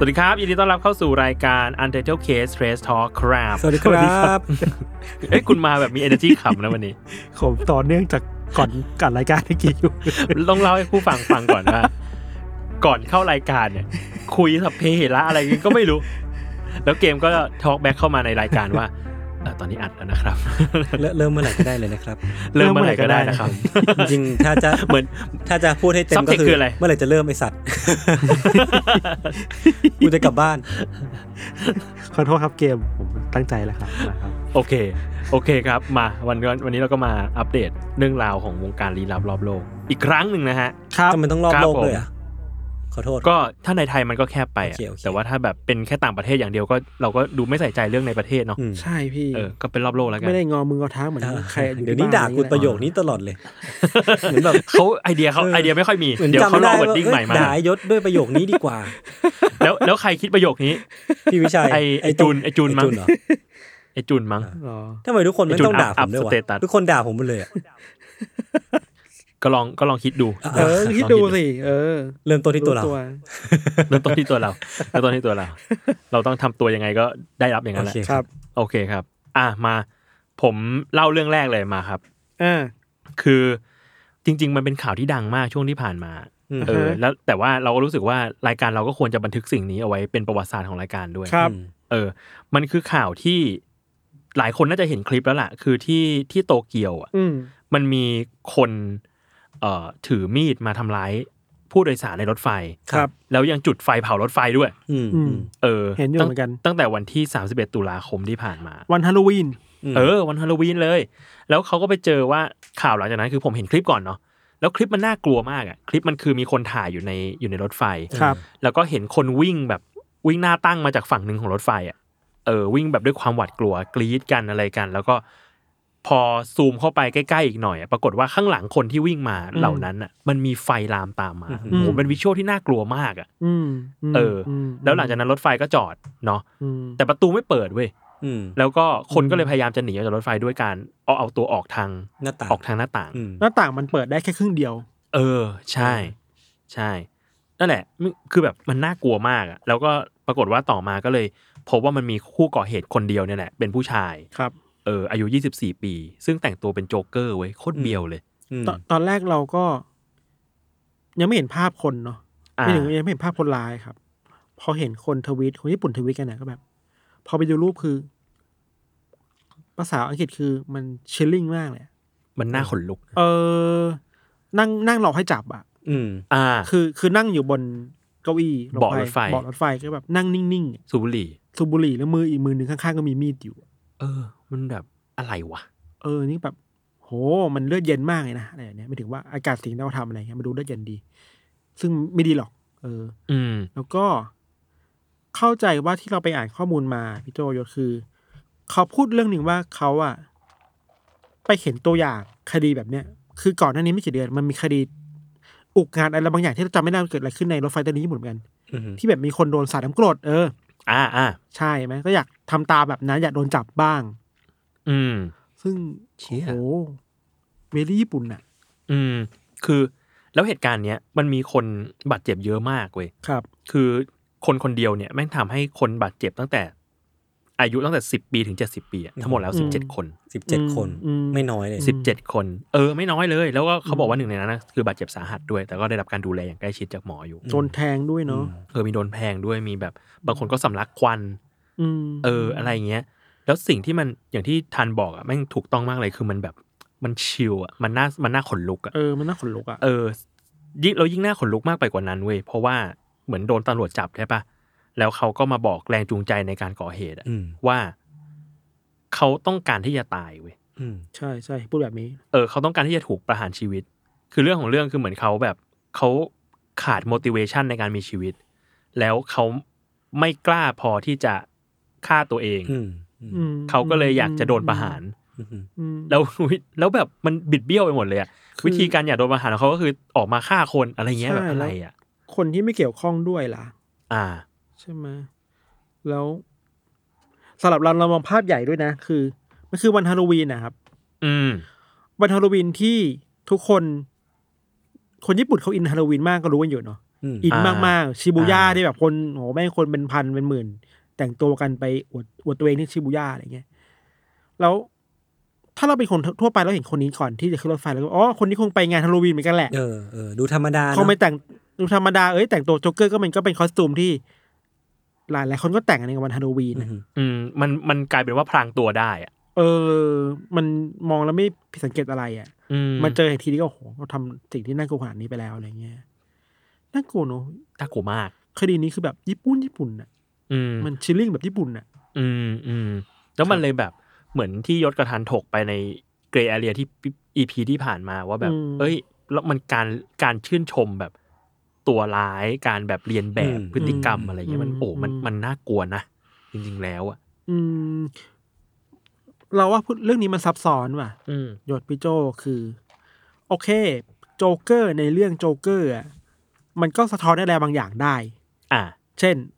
สวัสดีครับ ยินดีต้อนรับเข้าสู่รายการ Untitled Case Trace Talk ครับสวัสดีครับเอ้ยคุณมาแบบมี energy ขำนะวันนี้ผมต่อเนื่องจากก่อนการรายการเมื่อกี้อยู่ต้องเล่าให้ผู้ฟังฟังก่อนว่าก่อนเข้ารายการเนี่ย คุยสัพเพเหระอะไรกันก็ไม่รู้ แล้วเกมก็ทอล์กแบ็กเข้ามาในรายการว่าเอ่อ ตอนนี้อัดแล้วนะครับเริ่มเริ่มเมื่อไหร่ก็ได้เลยนะครับ เริ่มเมื่อไหร่ก็ได้นะครับ จริงๆถ้าจะเหมือนถ้าจะพูดให้เต็มก็ Subject คืคืออะไรเมื่อไหร่จะเริ่มไอสัตว์กูจะกลับบ้าน ขอโทษครับเกมผมตั้งใจแล้วครับนะครับ โอเค โอเคครับมาวันวันวันนี้เราก็มาอัปเดตเรื่องราวของวงการลี้ลับรอบโลก อีกครั้งหนึ่งนะฮะครับทำไมต้องรอบครับโลกผมเลยอะข อโทษ ก็ถ้าในไทยมันก็แคบไปอะโอเคโอเคแต่ว่าถ้าแบบเป็นแค่ต่างประเทศอย่างเดียวก็เราก็ดูไม่ใส่ใจเรื่องในประเทศเนาะอืมใช่พี่เออก็เป็นรอบโลกแล้วกันไม่ได้งอมืองอเท้าเหมือนใครอยู่เดี๋ยวที่นี้บ้ด่ากูประโยคนี้ตลอดเลยเหมือนแบบเขาไอเดียเขาไอเดียไม่ค่อยมีเหมือนเดี๋ยวเขาจำลได้องว่าเวิร์ดดิ้งเอ้ยใหม่มาด่าไอ้ยศด้วยประโยคนี้ดีกว่า แล้วแล้วใครคิดประโยคนี้พี่วิชัยไอ้ไอ้จูนไอ้จูนมั้งเหรอไอจูนมั้งหรอทำไมทุกคนไม่ไอ้จูนต้องด่าอัผพมด้วยวะอัพสเตตัสทุกคนด่าผมหมดเลยอะ ก็ลองก็ลองคิดดู เออคิดดูสิเออ เริ่มต้นที่ตัวเราเริ่มต้นที่ตัวเราเริ่มต้นที่ตัวเรา เราต้องทำตัวยังไงก็ได้รับอย่างนั้นแหละโอเคครับ โอเคครับ อะมา ผมเล่าเรื่องแรกเลยมาครับอ่าคือจริง ๆ มันเป็นข่าวที่ดังมากช่วงที่ผ่านมาอืมเออ แล้วแต่ว่าเราก็รู้สึกว่ารายการเราก็ควรจะบันทึกสิ่งนี้เอาไว้เป็นประวัติศาสตร์ของรายการด้วยครับ เออ มันคือข่าวที่หลายคนน่าจะเห็นคลิปแล้วล่ะ คือที่ที่โตเกียวอะอืมมันมีคน เอ่อถือมีดมาทำร้ายผู้โดยสารในรถไฟครับ แล้วยังจุดไฟเผารถไฟด้วยอืมอือืมมเออเห็นอยู่ตั้งเหมือนกัน ตั้งแต่วันที่ 31 ตุลาคมที่ผ่านมา วันฮาโลวีนอืมเออ วันฮาโลวีนเลย แล้วเขาก็ไปเจอว่าข่าวหลังจากนั้นคือผมเห็นคลิปก่อนเนาะแล้วคลิปมันน่ากลัวมากอะคลิปมันคือมีคนถ่ายอยู่ในอยู่ในรถไฟครับ แล้วก็เห็นคนวิ่งแบบวิ่งหน้าตั้งมาจากฝั่งหนึ่งของรถไฟอะเออวิ่งแบบด้วยความหวาดกลัวกรีดกันอะไรกัน แล้วก็ พอซูมเข้าไปใกล้ๆอีกหน่อยอะปรากฏว่าข้างหลังคนที่วิ่งมาเหล่านั้นอะ มันมีไฟลามตามมาอืมโอ้โหเป็นวิชวลที่น่ากลัวมากอะอืมมเอออมแล้วหลังจากนั้นรถไฟก็จอดเนาะอืมแต่ประตูไม่เปิดเว้ยอืมแล้วก็คนก็เลยพยายามจะหนีออกจากรถไฟด้วยการเอาเอาตัวออกทางหน้าต่างออกทางหน้าต่างอืมหน้าต่างมันเปิดได้แค่ครึ่งเดียว เออ ใช่ ใช่ นั่นแหละมันคือแบบมันน่ากลัวมากอะแล้วก็ปรากฏว่าต่อมาก็เลยพบว่ามันมีผู้ก่อเหตุคนเดียวเนี่ยแหละเป็นผู้ชายครับ เอออายุ 24 ปี ซึ่งแต่งตัวเป็นโจ๊กเกอร์เว้ยโคตรเบียวเลยอืมตอนตอนแรกเราก็ ยังไม่เห็นภาพคนเนาะอ่าไม่ถึงยังไม่เห็นภาพคนร้ายครับ พอเห็นคนทวีตคนญี่ปุ่นทวีตกันเนี่ยก็แบบ พอไปดูรูปคือ ภาษาอังกฤษคือมันเชลลิ่งมากเลยมันน่าขนลุก เออ นั่งนั่งรอให้จับอะ อืม อ่า คือคือนั่งอยู่บนเก้าอี้เบาะรถไฟเบาะรถไฟก็แบบนั่งนิ่งสูบบุหรี่ๆสูบบุหรี่แล้วมืออีกมือหนึ่งข้างๆก็มีมีดอยู่ เออ มันแบบอะไรวะ เออ นี่แบบ โห มันเลือดเย็นมากเลยนะอะไรอย่างเนี้ยไม่ถึงว่าอากาศสิ่งที่เราทำอะไรเงี้ยมันดูเลือดเย็นดี ซึ่งไม่ดีหรอก เออ อืม แล้วก็เข้าใจว่าที่เราไปอ่านข้อมูลมาพี่โจยศคือ เขาพูดเรื่องหนึ่งว่าเขาอะไปเห็นตัวอย่างคดีแบบเนี้ย คือก่อนหน้านี้ไม่กี่เดือนมันมีคดีอุกงานอะไรบางอย่างที่เราจำไม่ได้ว่าเกิดอะไรขึ้นในรถไฟตอนนี้ญี่ปุ่นเหมือนกันอืมที่แบบมีคนโดนสาดน้ำกรดเออ อ่าอ่าใช่ไหมก็อยากทำตามแบบนั้นอยากโดนจับบ้าง อืม ซึ่งเชี่ย โอ้โหเวลี่ญี่ปุ่นน่ะ อืม คือแล้วเหตุการณ์เนี้ยมันมีคนบาดเจ็บเยอะมากเว้ย ครับ คือคนคนเดียวเนี่ยแม่งทำให้คนบาดเจ็บตั้งแต่ อายุตั้งแต่สิบปีถึงเจ็ดสิบปีอะทั้งหมดแล้วอืสิบมเจ็ดคน สิบเจ็ดคน อืม ไม่น้อยเลยสิบเจ็ดคน เออ ไม่น้อยเลย แล้วก็เขาบอกว่าหนึ่งในนั้นนะคือบาดเจ็บสาหัสด้วย แต่ก็ได้รับการดูแลอย่างใกล้ชิดจากหมออยู่โดนแทงด้วยเนาะเออมีโดนแพงด้วยมีแบบบางคนก็สำลักควัน อืม เอออะไรอย่างเงี้ย แล้วสิ่งที่มันอย่างที่ทันบอกอะแม่งถูกต้องมากเลยคือมันแบบมันชิลอะมันน่ามันน่าขนลุกอะเออมันน่าขนลุกอะเออยิ่งเรายิ่งน่าขนลุกมากไปกว่านั้นเว้ยเพราะว่าเหมือนโดนตำรวจจับใช่ปะแล้วเขาก็มาบอกแรงจูงใจในการก่อเหตุอะอืมว่าเขาต้องการที่จะตายเว้ยอืมใช่ใช่พูดแบบนี้ เออเขาต้องการที่จะถูกประหารชีวิต คือเรื่องของเรื่องคือเหมือนเขาแบบเขาขาด motivation ในการมีชีวิต แล้วเขาไม่กล้าพอที่จะฆ่าตัวเองอืมอืมอืม เขาก็เลยอยากจะโดนประหารอืมอืมแล้วแล้วแบบมันบิดเบี้ยวไปหมดเลยอะคือวิธีการอยากโดนประหารของเขาก็คือออกมาฆ่าคนอะไรเงี้ยใช่แบบอะไรแล้วอะคนที่ไม่เกี่ยวข้องด้วยล่ะ อ่า ใช่ไหมแล้วสำหรับเราเรามองภาพใหญ่ด้วยนะ คือมันคือวันฮาโลวีนนะครับ อืม วันฮาโลวีนที่ทุกคน คนญี่ปุ่นเขาอินฮาโลวีนมากก็รู้กันอยู่เนาะอืมอินอ่ามากๆ ชิบูย่าอ่าที่แบบคนโหแม่งคนเป็นพันเป็นหมื่น แต่งตัวกันไปอวดอวดตัวเองที่ชิบูย่าอะไรเงี้ยแล้วถ้าเราเป็นคนทั่วไปเราเห็นคนนี้ก่อนที่จะขึ้นรถไฟแล้วก็อ๋อคนนี้คงไปงานฮาโลวีนเหมือนกันแหละเออเออดูธรรมดาเขาไม่เนอะแต่งดูธรรมดาเอ้ยแต่งตัวโจ๊กเกอร์ก็มันก็เป็น costume ที่ หลายหลายคนก็แต่งกันในวันฮาโลวีนอืนะมอืมมันมันกลายเป็นว่าพรางตัวได้อะเออ มันมองแล้วไม่ผิดสังเกตอะไรอะอืมมันเจออีกทีนี้ก็โอ้โหเขาทำสิ่งที่น่ากลัวขนาดนี้ไปแล้วอะไรเงี้ยน่ากลัวเนอะน่ากลัวมากคดีนี้คือแบบญี่ปุ่นญี่ปุ่นอะอื มมันชิลลิ่งแบบญี่ปุ่นอะ อืมอืมแล้วมันเลยแบบเหมือนที่ยศกระทันถกไปในเกรย์แอเรียที่อีพีที่ผ่านมาว่าแบบอืมเอ้ย แล้วมันการการชื่นชมแบบตัวร้ายการแบบเลียนแบบพฤติกรรมอะไรเงี้ยมันโอ้มันมันน่ากลัวนะจริงๆแล้วอะ อืม เราว่าพูดเรื่องนี้มันซับซ้อนว่ะอืมยศพี่โจคือ โอเค โจ๊กเกอร์ในเรื่องโจ๊กเกอร์อะมันก็สะท้อนได้อะไรบางอย่างได้ อ่า เช่นโ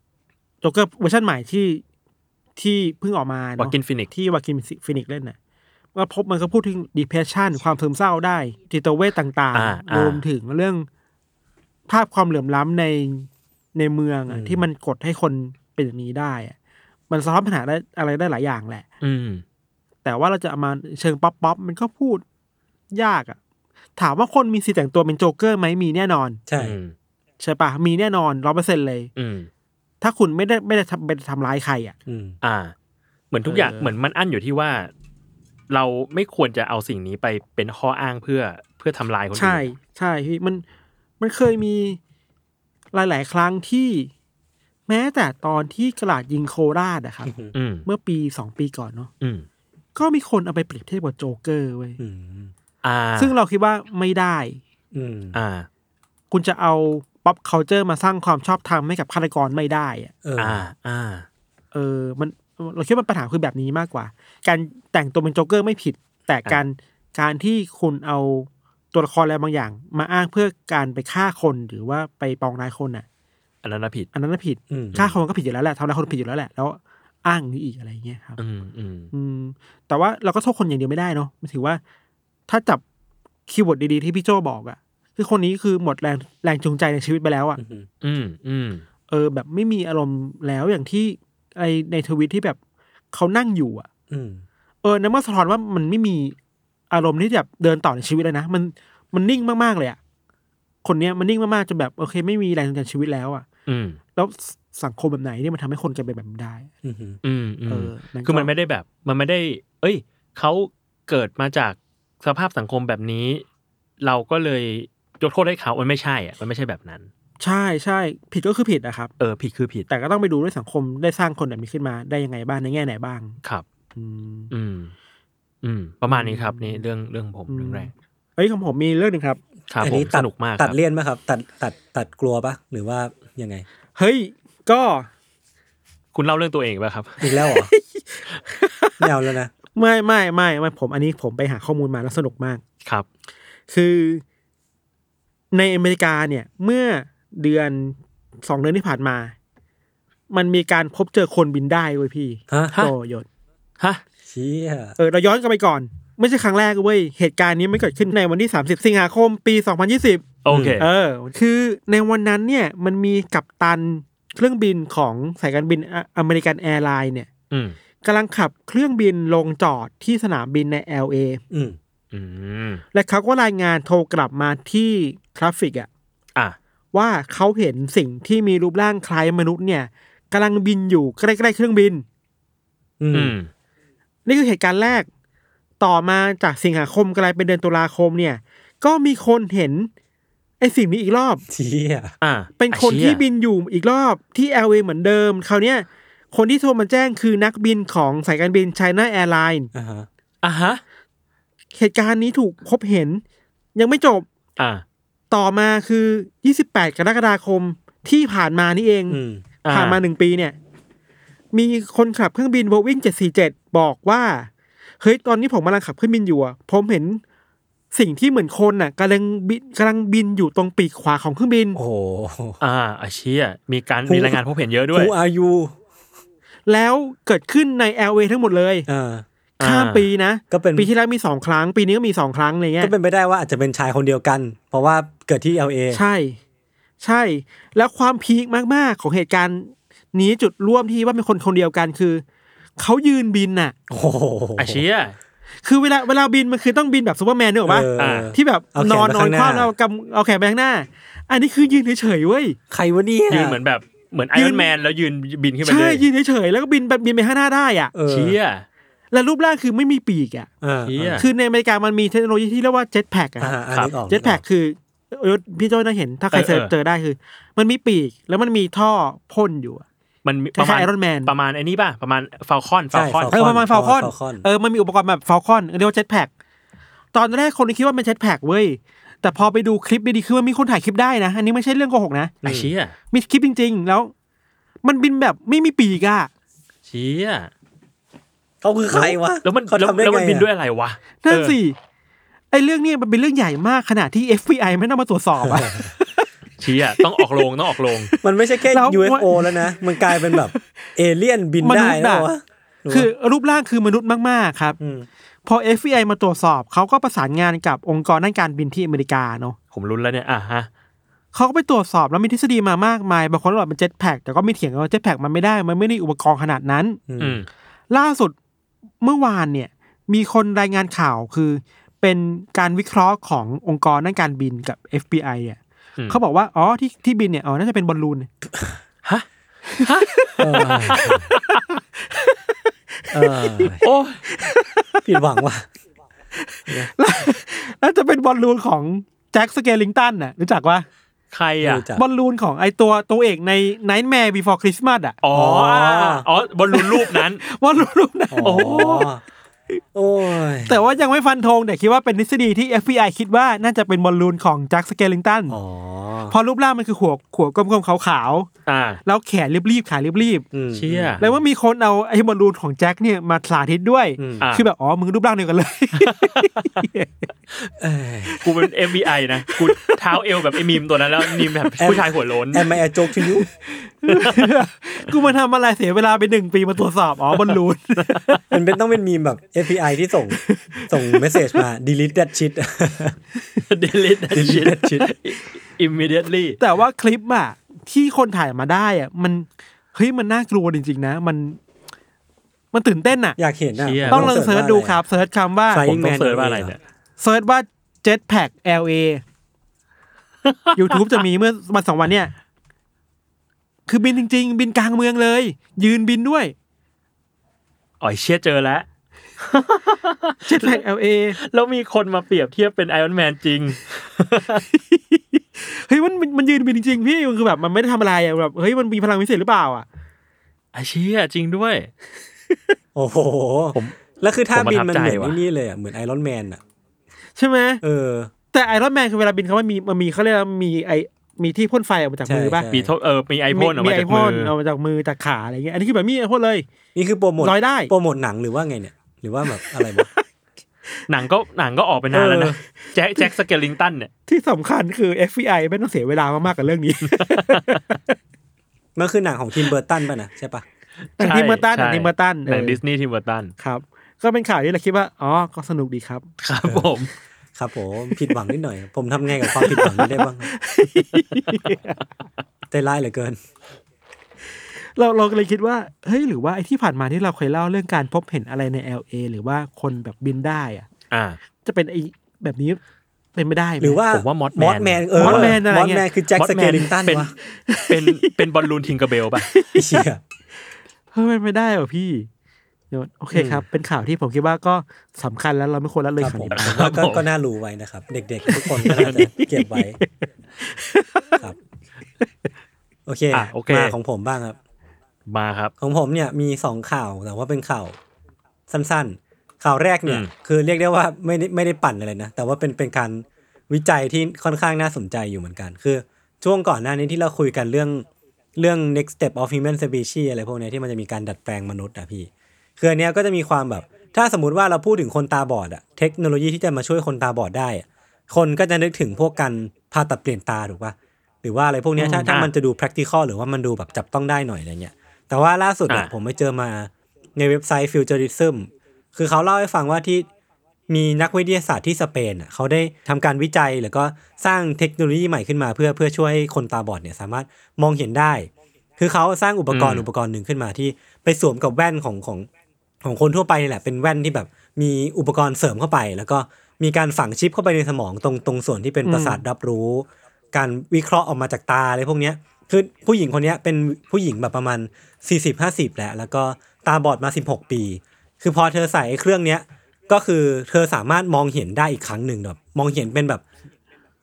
จ๊กเกอร์เวอร์ชันใหม่ที่ที่เพิ่งออกมาเนี่ยวาคีนฟีนิกซ์ที่วาคีนฟีนิกซ์เล่นน่ะมันพบมันก็พูดถึง depression ความซึมเศร้าได้ จิตเวชต่างอ่าๆรวมถึงเรื่อง ภาพความเหลื่อมล้ำในในเมืองอะที่มันกดให้คนเป็นอย่างนี้ได้อะมันสะท้อนปัญหาได้อะไรได้หลายอย่างแหละ อืม แต่ว่าเราจะเอามาเชิง pop pop มันก็พูดยากอะถามว่าคนมีสิทธิ์แต่งตัวเป็นโจ๊กเกอร์ไหมมีแน่นอน ใช่อืมใช่ปะมีแน่นอนร้อยเปอร์เซ็นต์เลย อืม ถ้าคุณไม่ได้ไม่ได้ทำไปทำร้ายใครอะอืมอ่า เหมือนทุกอย่างเออ เหมือนมันขึ้นอยู่ที่ว่า เราไม่ควรจะเอาสิ่งนี้ไปเป็นข้ออ้างเพื่อเพื่อทำลายคนอื่น ใช่ใช่พี่มันมันเคยมีหลาย ๆ ครั้งที่ แม้แต่ตอนที่กระดาษยิงโคราชอะครับ อืม เมื่อปีสองปีก่อนเนาะอืม ก็มีคนเอาไปเปรียบเทียบกับโจ๊กเกอร์เว้ยอืม อ่าซึ่งเราคิดว่าไม่ได้ อืม อ่า คุณจะเอา pop culture มาสร้างความชอบธรรมให้กับฆาตกรไม่ได้อะเอออ่า อ่า เออ มันเราคิดว่าปัญหาคือแบบนี้มากกว่า การแต่งตัวเป็นโจ๊กเกอร์ไม่ผิด แต่การการที่คุณเอาตัวละครอะไรบางอย่าง มาอ้างเพื่อการไปฆ่าคนหรือว่าไปปองร้ายคนอะ อันนั้นนะผิด อันนั้นนะผิดอืม ฆ่าคนก็ผิดอยู่แล้วแหละทำร้ายคนผิดอยู่แล้วแหละแล้วอ้างอย่างนี้อีกอะไรเงี้ยครับ อืมอืมอืมแต่ว่าเราก็โทษคนอย่างเดียวไม่ได้เนาะมันถือว่าถ้าจับ keyword ดีๆที่พี่โจบอกอะ คือคนนี้คือหมดแรงแรงจูงใจในชีวิตไปแล้วอะอืมอืมอืมเออ แบบไม่มีอารมณ์แล้วอย่างที่ไอในทวิตที่แบบเขานั่งอยู่อะอืมเออนั่นมาสะท้อนว่ามันไม่มีอารมณ์ที่จะแบบเดินต่อในชีวิตเลยนะมันมันนิ่งมากๆเลยอะคนเนี้ยมันนิ่งมากๆจนแบบโอเค ไม่มีแรงจูงใจในชีวิตแล้วอะอืมแล้วสังคมแบบไหนที่มันทำให้คนกลายเป็นแบบนี้ได้ อืมอืมอืเอมอนั่นก็คือมันไม่ได้แบบ มันไม่ได้ เอ้ยเขาเกิดมาจากสภาพสังคมแบบนี้ เราก็เลย ยกโทษให้เขามันไม่ใช่อะมันไม่ใช่แบบนั้น ใช่ใช่ผิดก็คือผิดนะครับ เออผิดคือผิดแต่ก็ต้องไปดูด้วยสังคมได้สร้างคนแบบนี้ขึ้นมาได้ยังไงบ้างในแง่ไหนบ้าง ครับ อืม อืม อืม ประมาณนี้ครับ นี่เรื่องเรื่องผมอืมเรื่องแรกเอ้ยของผมมีเรื่องหนึ่งครับครับอันผมนี้สตัดนุกมากคตัดรับเลี่ยนไหมครับ ตัดตัดตัดกลัวปะหรือว่ายังไง เฮ้ยก็ คุณเล่าเรื่องตัวเองป่ะครับ อีกแล้วเหรอไม่เอาแล้วนะไม่ไม่ไม่ไม่ผมอันนี้ผมไปหาข้อมูลมาแล้วสนุกมากครับ คือ ในอเมริกาเนี่ยเมื่อเดือนสองเดือนที่ผ่านมา มันมีการพบเจอคนบินได้เว้ยพี่ฮะฮะโตยศฮะเชี่ยเออเราย้อนกลับไปก่อน ไม่ใช่ครั้งแรกเว้ยเหตุการณ์นี้ไม่เกิดขึ้นในวันที่ 30 สิงหาคมปี 2020 โอเค เออ คือในวันนั้นเนี่ยมันมีกัปตันเครื่องบินของสายการบิน American Airlines เนี่ยอืมกำลังขับเครื่องบินลงจอดที่สนามบินใน LA อืมอืม และเขาก็รายงานโทรกลับมาที่ traffic อะอะว่าเขาเห็นสิ่งที่มีรูปร่างคล้ายมนุษย์เนี่ยกำลังบินอยู่ใกล้ๆเครื่องบิน อืมมนี่คือเหตุการณ์แรก ต่อมาจากสิงหาคมกลายเป็นเดือนตุลาคมเนี่ย ก็มีคนเห็นไอ้สิ่งนี้อีกรอบเชี่ยอ่า เป็นคนไอ้ที่ชี่ยบินอยู่อีกรอบที่ LA เหมือนเดิมคราวเนี้ยคนที่โทรมาแจ้งคือนักบินของสายการบิน China Airlines อ่าฮะอะฮะ เหตุการณ์นี้ถูกพบเห็น ยังไม่จบ อ่า ต่อมาคือ 28 กรกฎาคมที่ผ่านมานี่เอง อืมอ่าผ่านมาหนึ่งปีเนี่ย มีคนขับเครื่องบิน Boeing 747 บอกว่าเฮ้ยตอนนี้ผมกำลังขับเครื่องบินอยู่อะผมเห็นสิ่งที่เหมือนคนน่ะกำลังบินกำลังบินอยู่ตรงปีกขวาของเครื่องบิน โอ้โห อ่าอาเชียมีการมีรายงานพบเห็นเยอะด้วย Who are you แล้วเกิดขึ้นใน LA ทั้งหมดเลย อ่าอ่า ข้ามปีนะก็เป็นปีที่แล้วมีสองครั้ง ปีนี้ก็มีสองครั้งอะไรเงี้ก็ยเป็นไปได้ว่าอาจจะเป็นชายคนเดียวกัน เพราะว่าเกิดที่ LA ใช่ ใช่ แล้วความพีคมากๆของเหตุการณ์นี้จุดร่วมที่ว่าเป็นคนคนเดียวกันคือเขายืนบินน่ะโอ้โหอ่าเชี่ยคือเวลาเวลาบินมันคือต้องบินแบบซูเปอร์แมนนึกออกปะเอออ่าที่แบบเอาแขนนอนไปนอนข้างหน้าคว่ำแล้วเอากำเอาแขนไปข้างหน้า อันนี้คือยืนเฉยๆเว้ยใครวะเนี่ยยืนเหมือนแบบเหมือน Iron Man แล้วยืนบินขึ้นไปเลยใช่ยืนเฉยๆแล้วก็บินแบบบินไปข้างหน้าได้อะเออเชี่ย แล้วรูปร่างคือไม่มีปีกอะอ่าเชี่ยคือในอเมริกามันมีเทคโนโลยีที่เรียกว่า jetpack อะอ่าอ่าครับนึกออก jetpack คือเออพี่โจ้น่าเห็นถ้าใครเออเจอเออเจอได้คือ มันมีปีกแล้วมันมีท่อพ่นอยู่อะมันมีคประมาล้าณยๆ Iron Man ประมาณไอ้นี้ป่ะ ประมาณฟ a ลคอนฟใช่ Falcon เออประมาณฟ a ลคอน Falcon เออมันมีอุปกรณ์แบบ Falconเรียกว่า jetpack ตอนแรกคนคิดว่าเป็น jetpack เว้ยแต่พอไปดูคลิปดีๆคือมันมีคนถ่ายคลิปได้นะ อันนี้ไม่ใช่เรื่องโกหกนะไอเชี่ยมีคลิปจริง ๆ แล้ว มันบินแบบไม่มีปีกอะเชี่ย เขาคือใครวะแล้วมันเขาแล้วทำได้แล้วไงมันบินด้วยอะไรวะนั่นเออสิไอเรื่องเนี้ยมันเป็นเรื่องใหญ่มากขนาดที่ FBI ไม่ต้องมาตรวจสอบอะเชียต้องออกโรงต้องออกโรง มันไม่ใช่แค่แล้ว UFO แล้วนะ มันกลายเป็นแบบเอเลี่ยนบินมนุได้ษย์แล้วอะวะคือรูปร่างคือมนุษย์มากๆครับอืมพอ FBI มาตรวจสอบเขาก็ประสานงานกับองค์กรด้านการบินที่อเมริกาเนาะผมรุ้นแล้วเนี่ยอะฮะเขาก็ไปตรวจสอบแล้วมีทฤษฎีมามากมายบางคนบอกเป็นเจ็ตแพ็กแต่ก็มีเถียงกันว่าเจ็ตแพ็กมันไม่ได้มันไม่ได้อุปกรณ์ขนาดนั้นอืมล่าสุด เมื่อวานเนี่ยมีคนรายงานข่าวคือเป็นการวิเคราะห์ขององค์กรด้านการบินกับ FBI อะอืมเขาบอกว่าอ๋อที่ที่บินเนี่ยอ๋อน่าจะเป็นบอลลูนฮะเออเออโอ้ยผิดหวังว่ะน่าจะเป็นบอลลูนของ Jack Skellington น่ะรู้จักว่า ใครอะรู้จักบอลลูนของไอตัวตัวเอกใน Nightmare Before Christmas อะอ๋ออ๋ออ๋อบอลลูนรูปนั้นบอลลูนรูปนั้นโอ้ โอ้ยแต่ว่ายังไม่ฟันธงแต่คิดว่าเป็นทฤษฎีที่ FBI คิดว่าน่าจะเป็นบอลลูนของ Jack Skellington อ๋อเพราะรูปร่างมันคือหัวหัวกลมๆขาวอ่าๆแล้วแขนลีบๆขาลีบอืมเชี่ย ๆแล้วว่ามีคนเอาไอ้บอลลูนของแจ็คเนี่ยมาสาธิตด้วย อืมอะ คือแบบอ๋อมึงรูปร่างเดียวกันเลยเอ้ยกูเป็น FBI นะกูเท้าเอวแบบไอ้มีมตัวนั้นแล้วมีมแบบผู้ชายหัวโล้น Am I a joke to you กูมาทำอะไรเสียเวลาไปหนึ่งปีมาตรวจสอบอ๋อบอลลูน มันเป็นต้องเป็นมีมแบบ FBI ที่ส่งส่ง message มา delete that shit delete that delete shit that shit immediately แต่ว่าคลิปอะที่คนถ่ายมาได้อะมันเฮ้ยมันน่ากลัวจริง ๆ นะ มัน มันตื่นเต้นอะอยากเห็นอะเชี่ยต้องลอง search ดูครับ search คำว่าไฟผมต้อง search ว่าอะไรเนี่ย search ว่า Jetpack LA YouTube จะมีเมื่อวันสองวันเนี่ย คือบินจริง ๆ บินกลางเมืองเลย ยืนบินด้วยอ๋อเชี่ยเจอแล้ว Jetpack LA แล้วมีคนมาเปรียบเทียบเป็นไอรอนแมนจริงเฮ้ยมันมันมันยืนบินจริงๆพี่มันคือแบบมันไม่ได้ทำอะไรอะแบบเฮ้ยมันมีพลังพิเศษหรือเปล่าอะไอเชี่ยจริงด้วย โอ้โหผมแล้วคือท่าผมประบินทับมันใจเหมือนว่ะไอ้นี่เลยอะเหมือนไอรอนแมนอะ ใช่ไหมเออ แต่ไอรอนแมนคือเวลาบินเขามันมีมันมีเขาเรียกว่ามีไอมีที่พ่นไฟออกมาจากมือป่ะใช่มีโทษเออมีไอพ่นออกมาจากไอพ่มืนอเอามาจากมือจากขาอะไรเงี้ยอันนี้คือแบบมีไอพ่นเลย นี่คือโปรโมทลอยได้โปรโมทหนังหรือว่าไงเนี่ย หรือว่าแบบอะไรวะหนังก็หนังก็ออกไปนานแล้วเอนะอแจ็คแจ็คสเกลลิงตันเนี่ยที่สำคัญคือ FBI ไม่ต้องเสียเวลามากๆกับเรื่องนี้ มันคือหนังของทีมเบอร์ตันป่ะนะใช่ปะหนังทีมเบอร์ตันหนังทีมเบอร์ตันหนังเออดิสนีย์ทีมเบอร์ตันครับ ก็เป็นข่าวที่เราคิดว่าอ๋อก็สนุกดีครับ ครับผมครับผมผิดหวังนิดหน่อย ผมทำไงกับความผิดหวังนี้ได้บ้างใจร้ายเหลือเกิน เราเราก็เลยคิดว่าเฮ้ยหรือว่าไอ้ที่ผ่านมาที่เราเคยเล่าเรื่องการพบเห็นอะไรใน LA หรือว่าคนแบบบินได้อะอ่า จะเป็นไอ้แบบนี้เป็นไม่ได้ไมหรือว่าผมว่า Mothman มอสแมนเออ Mothman อะไรมอสเงี้ยแมนคือแจ็คส Mothman เกลิงตันเป็นวะเป็นเป็นบอลลูนทิงเกอร์เบลป่ะไอ้เชี่ยเฮ้ยเป็นไม่ได้เหรอพี่โอเคครับ เป็นข่าวที่ผมคิดว่าก็สำคัญแล้วเราไม่ควรละเลยครับข่าวผมนี้ผมว่าก็ก็น่ารู้ไว้นะครับ เด็กๆ ทุกคนก็น่าจะเก็บไว้ครับ โอเคอะโอเคมาของผมบ้างครับ มาครับ ของผมเนี่ยมีสองข่าวแต่ว่าเป็นข่าวสั้นๆ ข่าวแรกเนี่ยอืมคือเรียกได้ว่าไม่ได้ไม่ได้ปั่นอะไรนะ แต่ว่าเป็นเป็นการวิจัยที่ค่อนข้างน่าสนใจอยู่เหมือนกัน คือช่วงก่อนหน้านี้ที่เราคุยกันเรื่องเรื่อง next step of human species อะไรพวกเนี้ยที่มันจะมีการดัดแปลงมนุษย์อะพี่ คืออันเนี้ยก็จะมีความแบบ ถ้าสมมติว่าเราพูดถึงคนตาบอดอะเทคโนโลยีที่จะมาช่วยคนตาบอดได้อะคนก็จะนึกถึงพวกการผ่าตัดเปลี่ยนตาถูกปะหรือว่าอะไรพวกเนี้ยถ้าถ้าอะมันจะดู practical หรือว่ามันดูแบบจับต้องได้หน่อยอะไรเงี้ย แต่ว่าล่าสุดเนี่ยอะผมไปเจอมาในเว็บไซต์ Futurism คือเขาเล่าให้ฟังว่าที่มีนักวิทยาศาสตร์ที่สเปนอะเขาได้ทำการวิจัยแล้วก็สร้างเทคโนโลยีใหม่ขึ้นมาเพื่อเพื่อช่วยให้คนตาบอดเนี่ยสามารถมองเห็นได้ คือเขาสร้างอุปกรณ์อืมอุปกรณ์หนึ่งขึ้นมาที่ไปสวมกับแว่นของของของคนทั่วไปนี่แหละ เป็นแว่นที่แบบมีอุปกรณ์เสริมเข้าไป แล้วก็มีการฝังชิปเข้าไปในสมองตรงตรงส่วนที่เป็นประสาทรับรู้ การวิเคราะห์ออกมาจากตาอะไรพวกเนี้ย คือผู้หญิงคนเนี้ยเป็นผู้หญิงแบบประมาณ 40 50 แล้ว แล้วก็ตาบอดมา 16 ปี คือพอเธอใส่ไอ้เครื่องเนี้ยก็คือเธอสามารถมองเห็นได้อีกครั้งหนึ่งแบบมองเห็นเป็นแบบ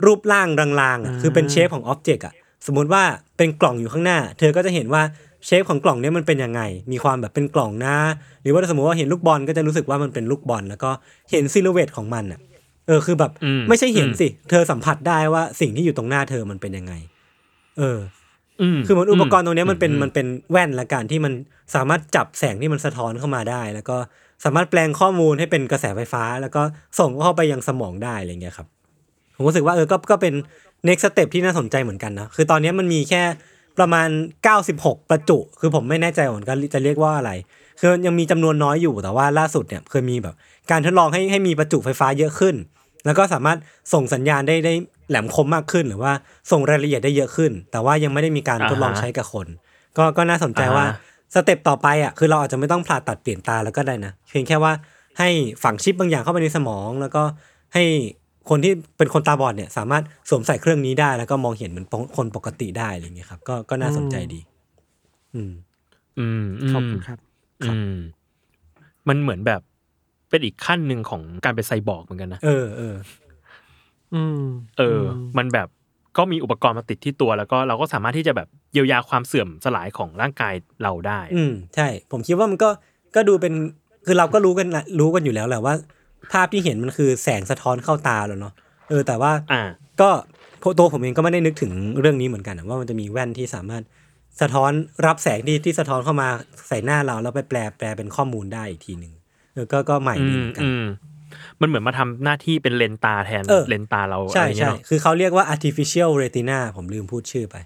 รูปร่างรางๆอะคือเป็นเชฟของอ็อบเจกต์อะสมมุติว่าเป็นกล่องอยู่ข้างหน้า เธอก็จะเห็นว่าเชฟของกล่องเนี้ยมันเป็นยังไง มีความแบบเป็นกล่องนะ หรือว่าถ้าสมมติว่าเห็นลูกบอลก็จะรู้สึกว่ามันเป็นลูกบอล แล้วก็เห็นซิลูเวตของมันอะ เออคือแบบอืมไม่ใช่เห็นอืมสิ เธอสัมผัสได้ว่าสิ่งที่อยู่ตรงหน้าเธอมันเป็นยังไง เออม คือเหมันอุปกรณ์ตรงเนี้ยมันเป็นอืมันเป็นแว่นละกันที่มันสามารถจับแสงที่มันสะท้อนเข้ามาได้ แล้วก็สามารถแปลงข้อมูลให้เป็นกระแสไฟฟ้า แล้วก็ส่งเข้าไปยังสมองได้อะไรเงี้ยครับผมรู้สึกว่าเออก็ก็เป็น next step ที่น่าสนใจเหมือนกันนะคือตอนเนี้ยมันมีแค่ประมาณ 96 ประจุ คือผมไม่แน่ใจเหมือนกันจะเรียกว่าอะไร คือยังมีจำนวนน้อยอยู่แต่ว่าล่าสุดเนี่ยเคยมีแบบการทดลองให้ให้มีประจุไฟฟ้าเยอะขึ้น แล้วก็สามารถส่งสัญญาณได้ได้แหลมคมมากขึ้น หรือว่าส่งรายละเอียดได้เยอะขึ้น แต่ว่ายังไม่ได้มีการทดลองอ่าฮะใช้กับคน ก็ก็น่าสนใจว่าอ่าฮะ step ต่อไปอะคือเราอาจจะไม่ต้องผ่าตัดเปลี่ยนตาแล้วก็ได้นะเพียงแค่ว่าให้ฝังชิปบางอย่างเข้าไปในสมอง แล้วก็ให้คนที่เป็นคนตาบอดเนี่ยสามารถสวมใส่เครื่องนี้ได้ แล้วก็มองเห็นเหมือนคนปกติได้อะไรอย่างเงี้ยครับ ก็ก็น่าสนใจดี อืม อืมมขอบคุณครับ อืมมันเหมือนแบบ เป็นอีกขั้นหนึ่งของการเป็นไซบอร์กเหมือนกันนะเออเอออืมเออ มันแบบก็มีอุปกรณ์มาติดที่ตัวแล้วก็เราก็สามารถที่จะแบบเยียวยาความเสื่อมสลายของร่างกายเราได้ อืมใช่ ผมคิดว่ามันก็ก็ดูเป็นคือเราก็รู้กันละรู้กันอยู่แล้วแหละว่า ภาพที่เห็นมันคือแสงสะท้อนเข้าตาแล้วเนาะเออแต่ว่าอ่า ก็ตัวผมเองก็ไม่ได้นึกถึงเรื่องนี้เหมือนกันนะว่ามันจะมีแว่นที่สามารถสะท้อนรับแสงที่ที่สะท้อนเข้ามาใส่หน้าเราแล้วไปแปลแปลเป็นข้อมูลได้อีกทีหนึ่งเออ ก็ก็ใหม่อืดีมเหมือนกันอืมมันเหมือนมาทำหน้าที่เป็นเลนส์ตาแทนเออเลนส์ตาเราใช่อะไรเงี้ใช่ยเนาะคือเขาเรียกว่า artificial retina ผมลืมพูดชื่อไป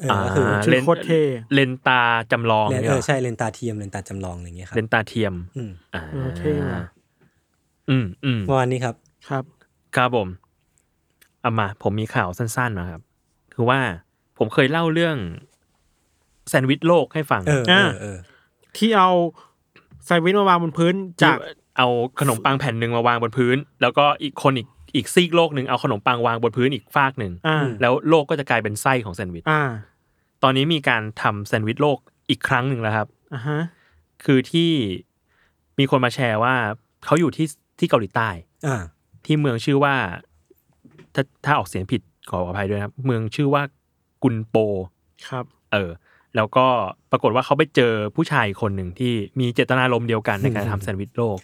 เออก็คืออ่าชื่เลอนโคตรเท่เลนส์ตาจำลองเลนเนี่ยเอเหรออใช่เลนตาเทียมเลนตาจำลองอะไรอย่างเงี้ยครับเลนส์ตาเทียม อืมอ่าเออเท่ว่ะอืมอืมประมาณนี้ครับครับครับผมเอามา ผมมีข่าวสั้นๆนะครับ คือว่าผมเคยเล่าเรื่องแซนด์วิชโลกให้ฟังเออเออเออที่เอา แซนด์วิชมาวางบนพื้นจาจากกเอาขนมปังแผ่นหนึ่งมาวางบนพื้น แล้วก็อีกคนอีกอีกซีกโลกหนึ่งเอาขนมปังวางบนพื้นอีกฟากหนึ่งอ่าแล้วโลกก็จะกลายเป็นไส้ของแซนด์วิชอ่าตอนนี้มีการทำแซนด์วิชโลกอีกครั้งหนึ่งแล้วครับอ่าฮะคือที่มีคนมาแชร์ว่าเขาอยู่ที่ที่เกาหลีใต้อ่าที่เมืองชื่อว่า ถ้าถ้าออกเสียงผิดขออภัยด้วยนะครับ เมืองชื่อว่ากุนโปครับ เออ แล้วก็ปรากฏว่าเขาไปเจอผู้ชายอีกคนหนึ่งที่มีเจตนารมณ์เดียวกันในการทำแซนด์วิชโลก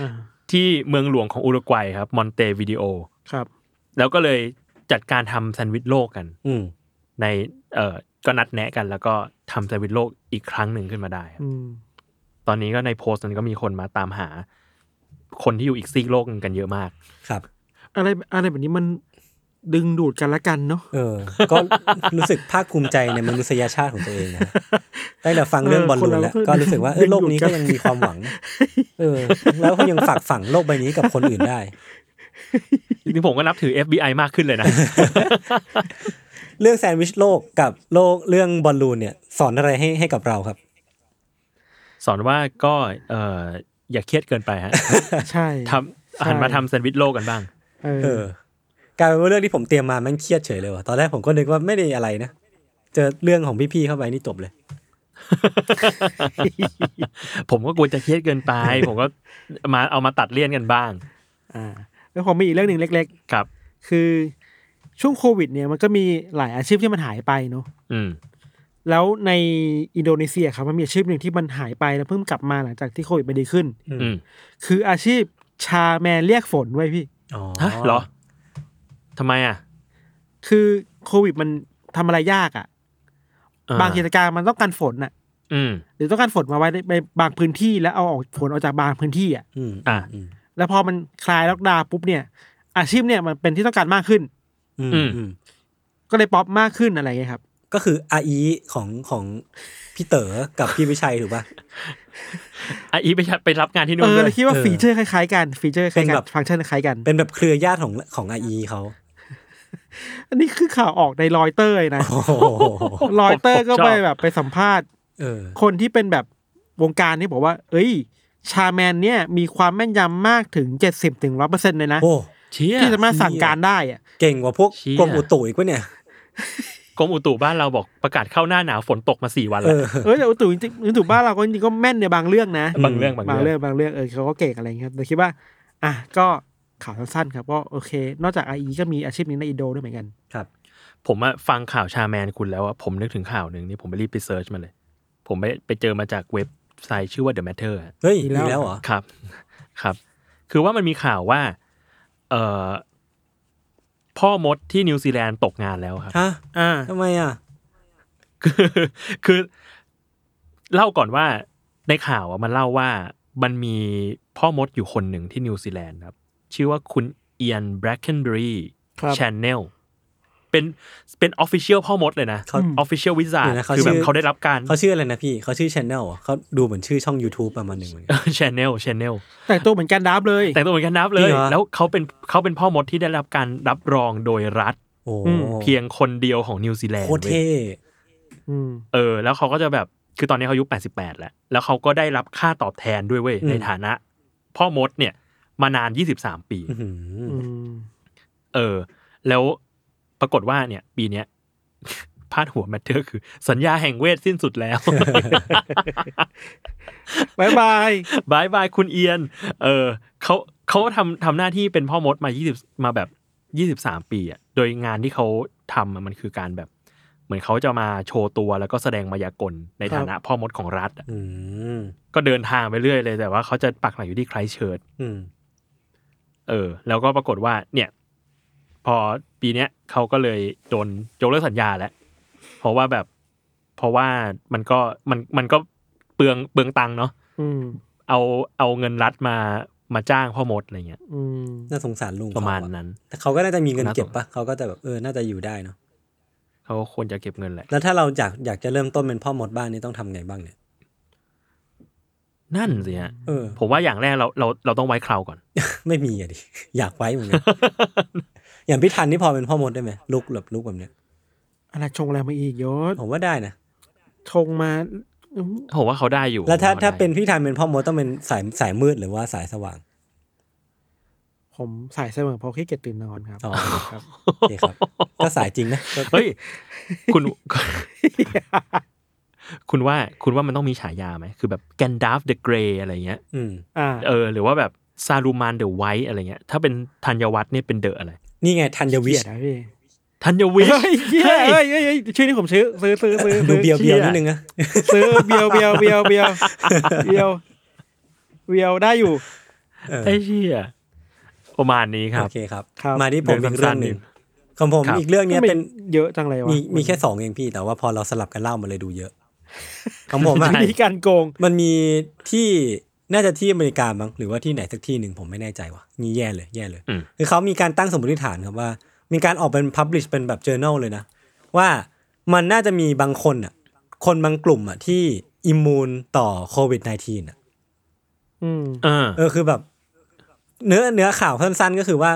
อ่าที่เมืองหลวงของอุรุกวัยครับ มอนเตวิดีโอครับ แล้วก็เลยจัดการทำแซนด์วิชโลกกันอืมในเอ่อก็นัดแนะกัน แล้วก็ทำแซนด์วิชโลกอีกครั้งหนึ่งขึ้นมาได้ครับอืมตอนนี้ก็ในโพสต์นั้นก็มีคนมาตามหา คนที่อยู่อีกซีกโลกหนึ่งกันเยอะมาก ครับ อะไรอะไรแบบนี้มัน ดึงดูดกันละกันเนาะเออ ก็รู้สึกภาคภูมิใจในมนุษยชาติของตัวเองนะได้แต่ฟังเรื่องเออบอลลูนคนเราแล้วก็ก็รู้สึกว่าเออโลกนี้ก็ยังมีความหวัง เออ แล้วก็ยังฝากฝังโลกใบนี้กับคนอื่นได้จริงๆผมก็นับถือ FBI มากขึ้นเลยนะ เรื่องแซนด์วิชโลกกับโลกเรื่องบอลลูนเนี่ย สอนอะไรให้ให้กับเราครับ สอนว่าก็เอออย่าเครียดเกินไปฮะ ใช่ทำหันมาทำแซนด์วิชโลกกันบ้าง เอเอออ กลายเป็นว่าเรื่องที่ผมเตรียมมามันเครียดเฉยเลยว่ะตอนแรกผมก็นึกว่าไม่ได้อะไรนะ เจอเรื่องของพี่ๆเข้าไปนี่จบเลย ผมก็กลัวจะเครียดเกินไป ผมก็มาเอามาตัดเลี่ยนกันบ้าง อ่า แล้วผมมีอีกเรื่องหนึ่งเล็กครับๆคือช่วงโควิด เนี่ยมันก็มีหลายอาชีพที่มันหายไปเนาะอืม แล้วในอินโดนีเซียครับมันมีอาชีพหนึ่งที่มันหายไปแล้วเพิ่งกลับมาหลังจากที่โควิดมันดีขึ้น อืม คืออาชีพชาแมนเรียกฝนไว้ยพี่ อ๋อฮะเหรอ ทำไมอะ คือโควิดมันทำอะไรยากอะเออบางกิจการมันต้องการฝนอะอืมหรือต้องการฝนมาไว้ในในบางพื้นที่แล้วเอาออกฝนออกจากบางพื้นที่อะอืมอะอืมแล้วพอมันคลายล็อกดาวน์ปุ๊บเนี่ย อาชีพเนี่ยมันเป็นที่ต้องการมากขึ้นอืมอืมอืมก็เลยป๊อปมากขึ้นอะไรเงี้ยครับ ก็คืออาอีของของพี่เต๋อกับพี่วิชัยถูกป่ะอะอีไปไปรับงานที่นู่เอนอด้วเลยยคิดว่าเออฟีเจอร์คล้ายๆกันฟีเจอร์คล้ายเป็นกัแบนบฟังก์ชันคล้ายกันเป็นแบบเครือญาติของของอาอีเขา อันนี้คือข่าวออกในรอยเตอร์เลยนะโอ้โหรอยเตอร์ก็ผมชอบไปแบบไปสัมภาษณ์เออคนที่เป็นแบบวงการนี่บอกว่า เอ้ย ชาแมนเนี่ยมีความแม่นยำมากถึงเจ็ดสิบถึงร้อยเปอร์เซ็นต์เลยนะโอ้เชี่ยที่สามารถสั่งการได้อะเก่งกว่าพวกเชี่ยกรมอุตุอีกปะเนี่ยกรมอุตุบ้านเราบอกประกาศเข้าหน้าหนาวฝนตกมาสี่วันเอแล้วอเออแต่อุตุจริงๆอุตุบ้านเราก็จริงๆก็แม่นในบางเรื่องนะบางเรื่องบางบางเรื่เรื่อองงบางเรื่องเออเขาก็เก่งอะไรอย่างเงี้ยครับแต่คิดว่า อะก็ ข่าวสั้นๆครับก็โอเค นอกจากไอก็มีอาชีพนี้ในอินโดด้วยเหมือนกันครับ ผมอะฟังข่าวชาแมนคุณแล้วอะผมนึกถึงข่าวหนึ่งนี่ผมไปรีบไป search มาเลย ผมไปไปเจอมาจากเว็บไซต์ชื่อว่า The Matter อะเฮ้ยอีอีกแล้วกแล้วเหรอครับ ครับ คือว่ามันมีข่าวว่า เอ่อพ่อมดที่นิวซีแลนด์ตกงานแล้วครับฮะอ่าทำไมอะคือคือ เล่าก่อนว่าในข่าวอะมันเล่าว่ามันมีพ่อมดอยู่คนหนึ่งที่นิวซีแลนด์ครับ ชื่อว่าคุณเอียนแบร k เคนเบอรี่ครับชนเนลเป็นเป็นออฟฟิเชียลพ่อมดเลยนะเขาออฟฟิเชียลวิซาเดี๋ยวนะเขาคือแบบชื่อเขาได้รับการเขาชื่ออะไรนะพี่เขาชื่อช anel อะเขาดูเหมือนชื่อช่อง YouTube ประมาณหนึ่งเหมือนกันChannell Channellแต่งตัวเหมือนกันดับเลย แต่งตัวเหมือนกันนับเลจริยงเหรอแล้วเขาเป็นเขาเป็นพ่อมดที่ได้รับการรับรองโดยรัฐโอ้อืมเพียงคนเดียวของนิวซีแลนด์โคตรเว้ยเท่อืมเออ แล้วเขาก็จะแบบคือตอนนี้เขาอายุ 88 แล้ว แล้วเขาก็ได้รับค่าตอบแทนด้วยเว้ยในฐานะ พ่อมดเนี่ย มานาน 23 ปีอื้อหืออืมเออ แล้วปรากฏว่าเนี่ย ปีเนี้ยพาดหัว Matter คือ สัญญาแห่งเวทสิ้นสุดแล้ว bye bye bye bye คุณ Ian เออเขาเขาทำทำหน้าที่เป็นพ่อมดมา 20 มาแบบ 23 ปีอะ โดยงานที่เขาทำอะมันคือการแบบ เหมือนเขาจะมาโชว์ตัวแล้วก็แสดงมายากลในฐานะพ่อมดของรัฐอะอืมก็เดินทางไปเรื่อยเลยแต่ว่าเขาจะปักหลักอยู่ที่ไครสต์เชิร์ชอืม เออ แล้วก็ปรากฏว่า เนี่ย พอปีเนี้ยเขาก็เลยโดนยกเลิกสัญญาแล้ว เพราะว่าแบบ เพราะว่ามันก็มันมันก็เปลืองเปลืองตังค์เนาะอืมเอาเอาเงินรัฐมามาจ้างพ่อมดอะไรเงี้ยอืมน่าสงสารลุงประมาณเขอนั้น แต่เขาก็น่าจะมีเงินน่าสงเก็บปะเขาก็จะแบบเออ น่าจะอยู่ได้เนาะเขาควรจะเก็บเงินแหละ แล้วถ้าเราอยากอยากจะเริ่มต้นเป็นพ่อมดบ้านนี่ต้องทำไงบ้างเนี่ย นั่นสิฮะเออผมว่าอย่างแรกเราเราเราต้องไว้คราวก่อน ไม่มีอะดิ อยากไว้เหมือนกันอย่างพี่ทันนี่พอเป็นพ่อมดได้ไหมลุกแบบลุกแบบเนี้ยอะไรชงอะไรมาอีกยศผมว่าได้นะชงมาอืมผมว่าเขาได้อยู่ แล้วถ้าผมถ้าได้เป็นพี่ทันเป็นพ่อมดต้องเป็นสายสายมืดหรือว่าสายสว่าง ผมสายเสมอเพราะขี้เกียจตื่นนอนครับอ๋อครับโอเคครับก็สายจริงนะก็เฮ้ยคุณ คุณว่าคุณว่ามันต้องมีฉายาไหมคือแบบแกนดาฟเดอะเกรย์อะไรเงี้ยอืมอ่าเออ หรือว่าแบบซาลูมานเดอะไวท์อะไรเงี้ย ถ้าเป็นธัญวัฒน์เนี่ยเป็นเดอะอะไร นี่ไงทันยวิเกีชยดนะพี่ธัญวิชเฮ้ยเหี้ยเฮ้ยเฮ้ยเฮ้ยชื่อนี้ผมซื้อซื้อซื้อซื้อดูซื้อเบียวเบียวนิดนึงนะซื้อเบียวเบียวเบียวเบียวเบียวเบียวได้อยู่เออไอ้เชี่ยประมาณนี้ครับโอเคครับครับ มาที่ผมอีกเรื่องหนึ่งของผมครับอีกเรื่องเนี้ยทำไมเป็นเยอะจังเลยวะมีมีแค่สองเองพี่แต่ว่าพอเราสลับกันเล่ามันเลยดูเยอะ ของผมอะใช่มีการโกง มันมีที่น่าจะที่อเมริกามั้งหรือว่าที่ไหนสักที่หนึ่งผมไม่แน่ใจว่ะนี่แย่เลยแย่เลยอืมคือเขามีการตั้งสมมติฐานครับว่า มีการออกเป็น publish เป็นแบบ journal เลยนะ ว่ามันน่าจะมีบางคนอะ คนบางกลุ่มอะที่อิมมูนต่อโควิด -19 อะอืมเออเออคือแบบ เนื้อเนื้อข่าวสั้นๆก็คือว่า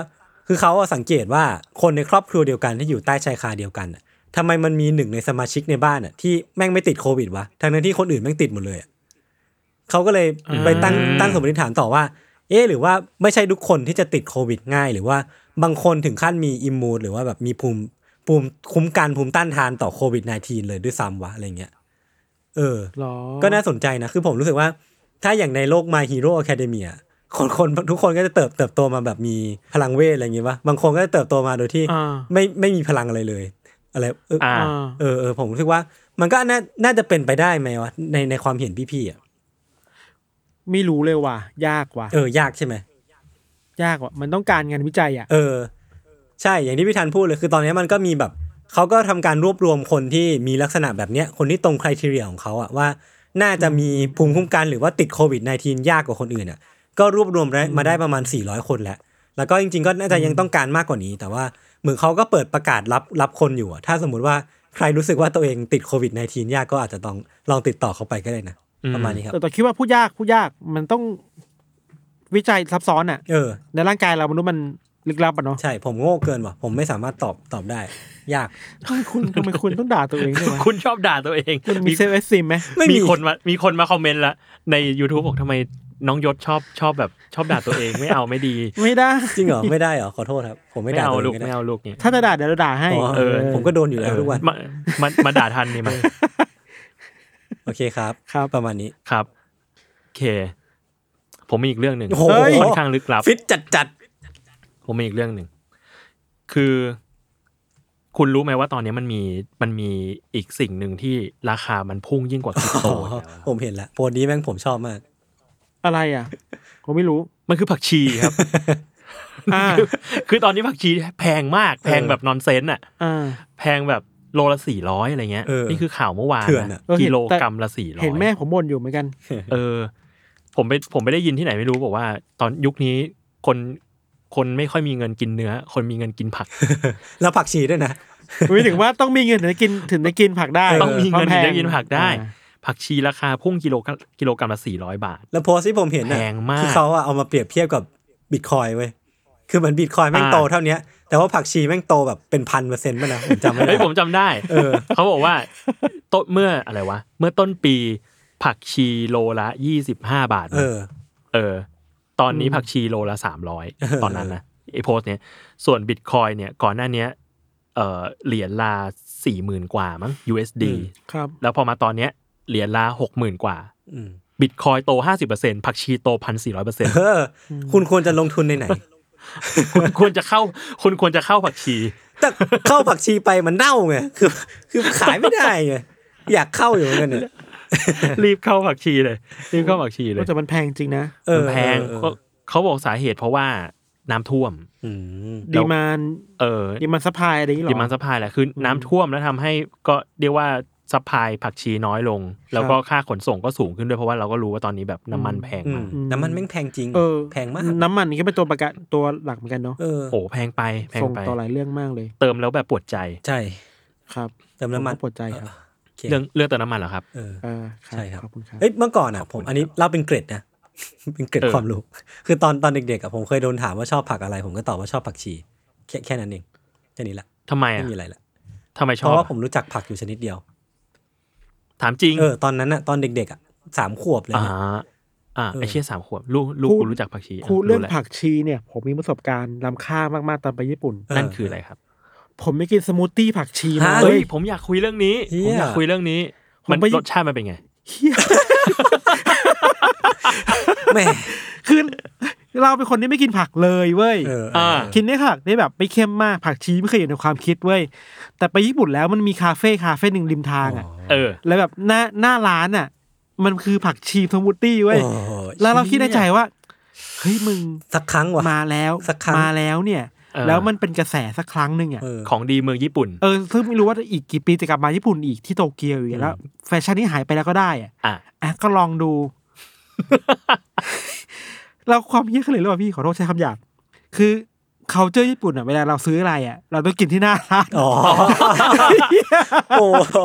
คือเขาอะสังเกตว่าคนในครอบครัวเดียวกันที่อยู่ใต้ชายคาเดียวกันอะ ทำไมมันมีหนึ่งในสมาชิกในบ้านอะที่แม่งไม่ติดโควิดวะทั้งนั้นที่คนอื่นแม่งติดหมดเลยอะเขาก็เลยไปตั้งอืมตั้งสมมติฐานต่อว่า เอ๊ะหรือว่าไม่ใช่ทุกคนที่จะติดโควิดง่าย หรือว่าบางคนถึงขั้นมีอิมมูนหรือว่าแบบมีภูมิภูมิคุ้มกันภูมิต้านทานต่อโควิด -19 เลยด้วยซ้ำวะอะไรเงี้ย เออหรอก็น่าสนใจนะ คือผมรู้สึกว่า ถ้าอย่างในโลก My Hero Academia คนคนทุกคนก็จะเติบเติบโตมาแบบมีพลังเวทอะไรอย่างงี้ปะบางคนก็จะเติบโตมาโดยที่อ่าไม่ไม่มีพลังอะไรเลย อะไรเอออ่าอ่าเออเออผมรู้สึกว่า มันก็น่าน่าจะเป็นไปได้ไหมวะในในความเห็นพี่ๆอะไม่รู้เลยว่ะยากว่ะเออยากใช่ไหมยากว่ะมันต้องการงานวิจัยอะเออ ใช่อย่างที่พี่ธันพูดเลยคือตอนนี้มันก็มีแบบเขาก็ทำการรวบรวมคนที่มีลักษณะแบบเนี้ยคนที่ตรงคุณทีเรียของเขาอะว่า น่าจะมีภูมิคุ้มกันหรือว่าติดโควิด -19 ยากกว่าคนอื่นอะก็รวบรวมได้มาได้ประมาณ 400 คนแล้ว แล้วก็จริง ๆ ก็น่าจะยังต้องการมากกว่านี้ แต่ว่า เหมือนเขาก็เปิดประกาศรับรับคนอยู่อะถ้าสมมุติว่าใครรู้สึกว่าตัวเองติดโควิด -19 ยากก็อาจจะต้องลองติดต่อเขาไปก็ได้นะอืมประมาณนี้ครับแต่แต่คิดว่าพูดยากพูดยากมันต้องวิจัยซับซ้อนอะเออในร่างกายเรามนุษย์มันลึกลับอะเนาะใช่ผมโง่เกินว่ะผมไม่สามารถตอบตอบได้ ยากทำไมคุณทำไมคุณต้องด่าตัวเองด้วยวะคุณชอบด่าตัวเองคุณมีเซลล์เอสซิมไหมไม่มีมีคนมามีคนมา comment ละใน YouTube บอกทำไมน้องยศชอบชอบแบบชอบด่าตัวเองไม่เอาไม่ดี ไม่ได้จริงเหรอไม่ได้เหรอขอโทษครับ ผมไม่ไม่ด่าเอาตัวเอลูงกไม่ได้ไม่เอาลูกเนี่ยถ้าจะด่าเดี๋ยวเราด่าให้อ๋อเออผมก็โดนอยู่แล้วทุกวันมามามาด่าทันนี่มาโอเคครับครับประมาณนี้ครับโอเค ผมมีอีกเรื่องหนึ่งโอ้โหค่อนข้างลึกลับ ฟิตจัดจัดผมมีอีกเรื่องหนึ่งคือ คุณรู้ไหมว่าตอนนี้มันมีมันมีอีกสิ่งหนึ่งที่ราคามันพุ่งยิ่งกว่าคริปๆโตอ๋ออีกแล้วผมเห็นแล้วโพสต์นี้แม่งผมชอบมาก อะไรอะผมไม่รู้มันคือผักชีครับอ่าคือตอนนี้ผักชีแพงมาก แพงแบบนอนเซนต์อะอ่าแพงแบบโลละสี่ร้อยอะไรเงี้ยเออนี่คือข่าวเมื่อวานเถื่อนอะนะเออเห็นกิโลกรัมละสี่ร้อยเห็นแม่ผมบ่นอยู่เหมือนกัน เออ ผมไปผมไปได้ยินที่ไหนไม่รู้บอกว่า ตอนยุคนี้คน คนไม่ค่อยมีเงินกินเนื้อ คนมีเงินกินผัก แล้วผักชีด้วยนะไม่ถึงว่าต้องมีเงินถึงจะกินถึงจะกินผักได้ต้องมีเงินพถึราะงแพจะกินผักได้อ่าผักชีราคาพุ่งกิโลกรัมกิโลกรัมละสี่ร้อยบาท แล้วโพสต์ที่ผมเห็นน่ะแพงมากคือเขาอะเอามาเปรียบเทียบกับบิตคอยเว้ยคือเหมือนบิตคอยแม่งอ่าโตเท่าเนี้ยแต่ว่าผักชีแม่งโตแบบเป็นพันเปอร์เซ็นต์ป่ะนะผมจำไม่ได้เฮ้ยผมจำได้เออเขาบอกว่าต้นเมื่ออะไรวะ เมื่อต้นปี ผักชีโลละยี่สิบห้าบาท เออ เออ ตอนนี้ผักชีโลละสามร้อยตอนนั้นนะไอโพสต์เนี้ยส่วนบิตคอยเนี่ยก่อนหน้าเนี้ยเออเหรียญละสี่หมื่นกว่ามั้ง USD อืมครับแล้วพอมาตอนเนี้ยเหรียญละหกหมื่นกว่าอืมบิตคอยโตห้าสิบเปอร์เซ็นผักชีโตพันสี่ร้อยเปอร์เซ็นเออคุณควรจะลงทุนในไหน คุณควรจะเข้า คุณควรจะเข้าผักชี แต่เข้าผักชีไปมันเน่าไงคือ คือขายไม่ได้ไงอยากเข้าอยู่เหมือนกันเนี่ย รีบเข้าผักชีเลย รีบเข้าผักชีเลยแต่มันแพงจริงนะเออมันแพงเออก็เขาบอกสาเหตุเพราะว่าน้ำท่วมอืม demand เออ demand supply อะไรอย่างงี้หรอดิมัน supply แหละคือน้ำท่วมแล้วทำให้ก็เรียกว่า supply ผักชีน้อยลง แล้วก็ค่าขนส่งก็สูงขึ้นด้วยเพราะว่าเราก็รู้ว่าตอนนี้แบบน้ำมันแพงอืมามกน้ำมันแม่งแพงจริงเออแพงมากน้ำมันนี่ก็เป็นตัวประกันตัวหลักเหมือนกันเนาะเออโอ้แพงไปแพงส่งไปต่อหลายเรื่องมากเลย เติมแล้วแบบปวดใจใช่ครับ เติมน้ำมันผก็ปวดใจครับโค เรื่องเรื่องเติมน้ำมันเหรอครับเออเออครับใช่ครับขอบคุณครับเอ้ยเมื่อก่อนอะผมอันนี้เล่าเป็นเกร็ดนะเป็นเกร็ดเออความรู้ คือตอนตอนเด็กๆอะผมเคยโดนถามว่าชอบผักอะไร ผมก็ตอบว่าชอบผักชีแค่แค่นั้นเองแค่นี้แหละทำไมไม่อะมีอะไรละทำไมชเพอบราะว่าอะผมรู้จักผักอยู่ชนิดเดียว ถามจริงเออตอนนั้นอะตอนเด็กๆอะสามขวบเลยอ่านะอ่าเออไอเชี่ยสามขวบลูกลูกกูรู้จักผักชีครูเรื่องแหละผักชีเนี่ย ผมมีประสบการณ์ล้ำค่ามากๆตอนไปญี่ปุ่น นั่นคืออะไรครับ ผมไปกินสมูทตี้ผักชีมาฮะเฮ้เฮ้ยยผมอยากคุยเรื่องนี้เหี้ยผมอยากคุยเรื่องนี้ผมมันไปรสชาติมันเป็นไงเหี้ยแม่งคือเราเป็นคนที่ไม่กินผักเลยเว้ยเอออ่ากินได้ผักได้แบบไม่เข้มมากผักชีไม่เคยอยู่ในความคิดเว้ยแต่ไปญี่ปุ่นแล้วมันมีคาเฟ่คาเฟ่หนึ่งริมทางอะเออแล้วแบบหน้าหน้าร้านอะ มันคือผักชีสมูทตี้เว้ยโอ้โหแล้วเราคิดในใจว่าเฮ้ยมึงสักครั้งว่ะมาแล้วสักครั้งมาแล้วเนี่ยเออ แล้วมันเป็นกระแสสักครั้งหนึ่งอะเออของดีเมืองญี่ปุ่น เออซึ่งไม่รู้ว่าอีกกี่ปีจะกลับมาญี่ปุ่นอีกที่โตเกียวอีกแล้ว แฟชั่นนี้หายไปแล้วก็ได้อะอะอะก็ลองดู เราความเยี่ยเขาเลยรู้ว่าพี่ขอโทษใช้คำหยาบคือเขาเจอญี่ปุ่นอะเวลาเราซื้ออะไรอะ เราต้องกินที่หน้าร้านอ๋อโอ้โห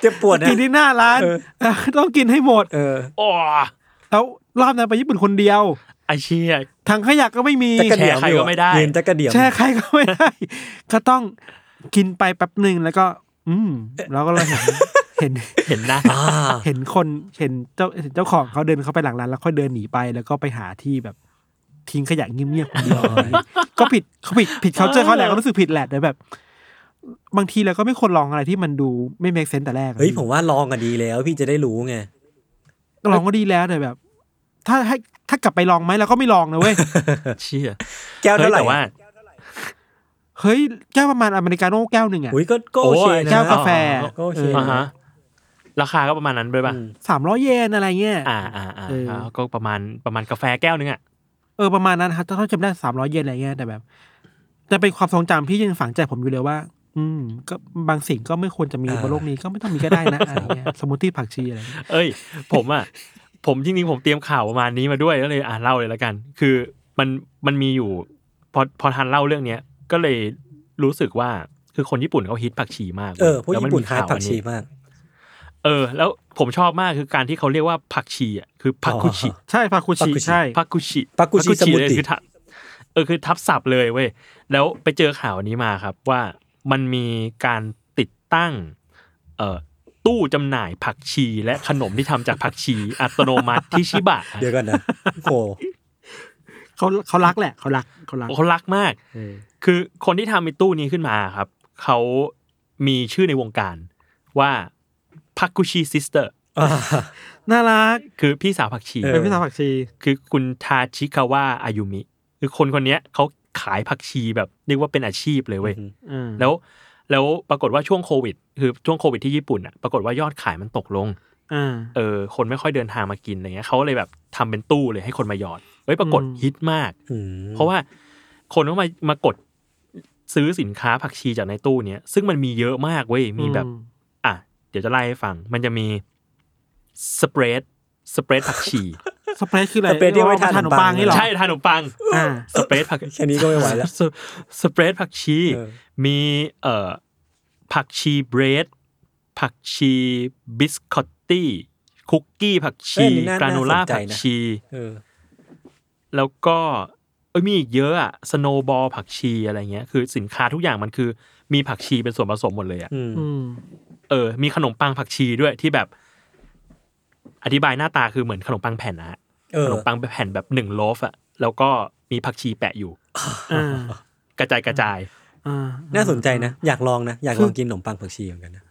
เจ็บปวดนะกินที่หน้าร้านเออเออต้องกินให้หมด เออโอ้แล้วรอบนั้นไปญี่ปุ่นคนเดียว ไอเชี่ยทางขยะก็ไม่มีจักระเดี่ยวแชร์ใครก็ไม่ได้ยืนจักระเดี่ยวแช่ใครก็ไม่ได้ ก็ต้องกินไปแป๊บหนึ่งแล้วก็ อืมแล้วก็เราเห็นเห็นเห็นนะอ่าเห็นคนเห็นเจ้าเห็นเจ้าของเขาเดินเข้าไปหลังร้านแล้วค่อยเดินหนีไปแล้วก็ไปหาที่แบบทิ้งขยะเงียบๆคนเดียวอะไรอย่างเงี้ยก็ผิดเขาผิดผิดเขาเจอเขาแหละก็รู้สึกผิดแหละแต่แบบ บางทีเราก็ไม่ควรลองอะไรที่มันดูไม่เมคเซนแต่แรกอะเฮ้ยผมว่าลองกันดีแล้ว พี่จะได้รู้ไงลองก็ดีแล้วแต่แบบ ถ้าให้ถ้ากลับไปลองไหมเราก็ไม่ลองนะเว้ยเชี่ยแก้วเฮ้เท่ายไหร่แต่ว่าเฮ้ยแก้วประมาณอเมริกาโน่แก้วหนึ่งอะอุ้ยก็ก็โอเคโอ้ยนะแก้วกาแฟก็โอเคอ่าฮะราคาก็ประมาณนั้นด้วยป่ะอืมสามร้อยเยนอะไรเงี้ยอ่าอ่าอ่าเออก็ประมาณประมาณกาแฟแก้วนึงอะเออประมาณนั้นครับถ้าจำได้สามร้อยเยนอะไรเงี้ยแต่แบบจะเป็นความทรงจำที่ยังฝังใจผมอยู่เลยว่า อืม ก็บางสิ่งก็ไม่ควรจะมีบนโลกนี้ก็ไม่ต้องมีก็ได้นะอะไรเงี้ยสมมติที่ผักชีอะไรเงี้ยเอ้ย ผมอะ ผมจริงๆผมเตรียมข่าวประมาณนี้มาด้วยก็เลยอ่านเล่าเลยแล้วกัน คือมันมันมีอยู่ พอพอทันเล่าเรื่องเนี้ยก็เลยรู้สึกว่าคือคนญี่ปุ่นเขาฮิตผักชีมากเออพวกแล้วมัญี่ปุ่นมีฮาร์ดข่วผักชีอันนี้มาก เออ แล้วผมชอบมากคือการที่เขาเรียกว่าผักชีอะคือผักคุชิอ๋อใช่ผักคุชิผักคุชิใช่พักกุชิพักกุชิสมุติเลยคือทับเออคือทับศัพท์เลยเว้ยแล้วไปเจอข่าวนี้มาครับว่ามันมีการติดตั้ง เอ่อ ตู้จำหน่ายผักชีและขนมที่ทำจากผักชีอัตโนมัติที่ชิบะเดี๋ยวกันนะโอ้เขาเขารักแหละเขารักเขารักเขารักมากคือคนที่ทำไอ้ตู้นี้ขึ้นมาครับเขามีชื่อในวงการว่าพักกุชิ sister อ่าน่ารักคือพี่สาวผักชีเออเป็นพี่สาวผักชี คือคุณทาชิคาวะอายุมิ คือคนคนเนี้ยเขาขายผักชีแบบเรียกว่าเป็นอาชีพเลยเว้ยอืมแล้ว แล้วปรากฏว่าช่วงโควิด คือช่วงโควิดที่ญี่ปุ่นอะปรากฏว่ายอดขายมันตกลงอ่าเออ คนไม่ค่อยเดินทางมากินอะไรเงี้ยเขาเลยแบบทำเป็นตู้เลยให้คนมาหยอดเฮ้ยปรากฏอืมฮิตมากอืมเพราะว่าคนก็มามากดซื้อสินค้าผักชีจากในตู้เนี้ยซึ่งมันมีเยอะมากเว้ยมีแบบอือะเดี๋ยวจะไล่ให้ฟัง มันจะมีspread spread ผักชี spread คืออะไร spread ที่ไว้ทานขนมปังนี่เหรอใช่ทานขนมปังอ่า spread ผักแค่นี้ก็ไม่ไหวแล้วส spread ผักชีเออมีเอ่อผักชี bread ผักชี biscotti คุกกี้ผักเอ้ชียอันนี้น่ากราโนล่าน่าสนใจผักนะชีเออแล้วก็เอ้ยมีอีกเยอะอะ snowball ผักชีอะไรเงี้ย คือสินค้าทุกอย่างมันคือ มีผักชีเป็นส่วนผสมหมดเลยอะอืมอืมเออ มีขนมปังผักชีด้วยที่แบบ อธิบายหน้าตาคือเหมือนขนมปังแผ่นนะฮะเออขนมปังแผ่นแบบหนึ่งโลฟอะแล้วก็มีผักชีแปะอยู่อ่ากระจายกระจายอ่าน่าสนใจนะ อยากลองนะ อยากลองกินขนมปังผักชีเหมือนกันนะ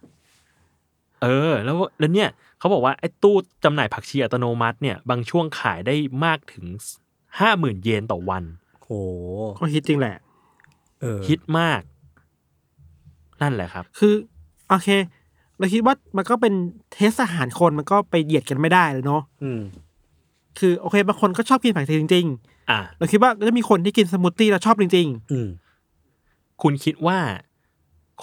เออ แล้วแล้วเนี่ยเขาบอกว่าไอ้ตู้จำหน่ายผักชีอัตโนมัติเนี่ย บางช่วงขายได้มากถึงห้าหมื่นเยนต่อวันโหก็ฮิตจริงแหละเออฮิตมาก นั่นแหละครับ คือ โอเค เราคิดว่ามันก็เป็น taste อาหารคนมันก็ไปเหยียดกันไม่ได้เลยเนาะอืม คือโอเคบางคนก็ชอบกินผักชีจริง อะๆเราคิดว่าก็จะมีคนที่กินสมูทตี้แล้วชอบจริง อืม คุณคิดว่า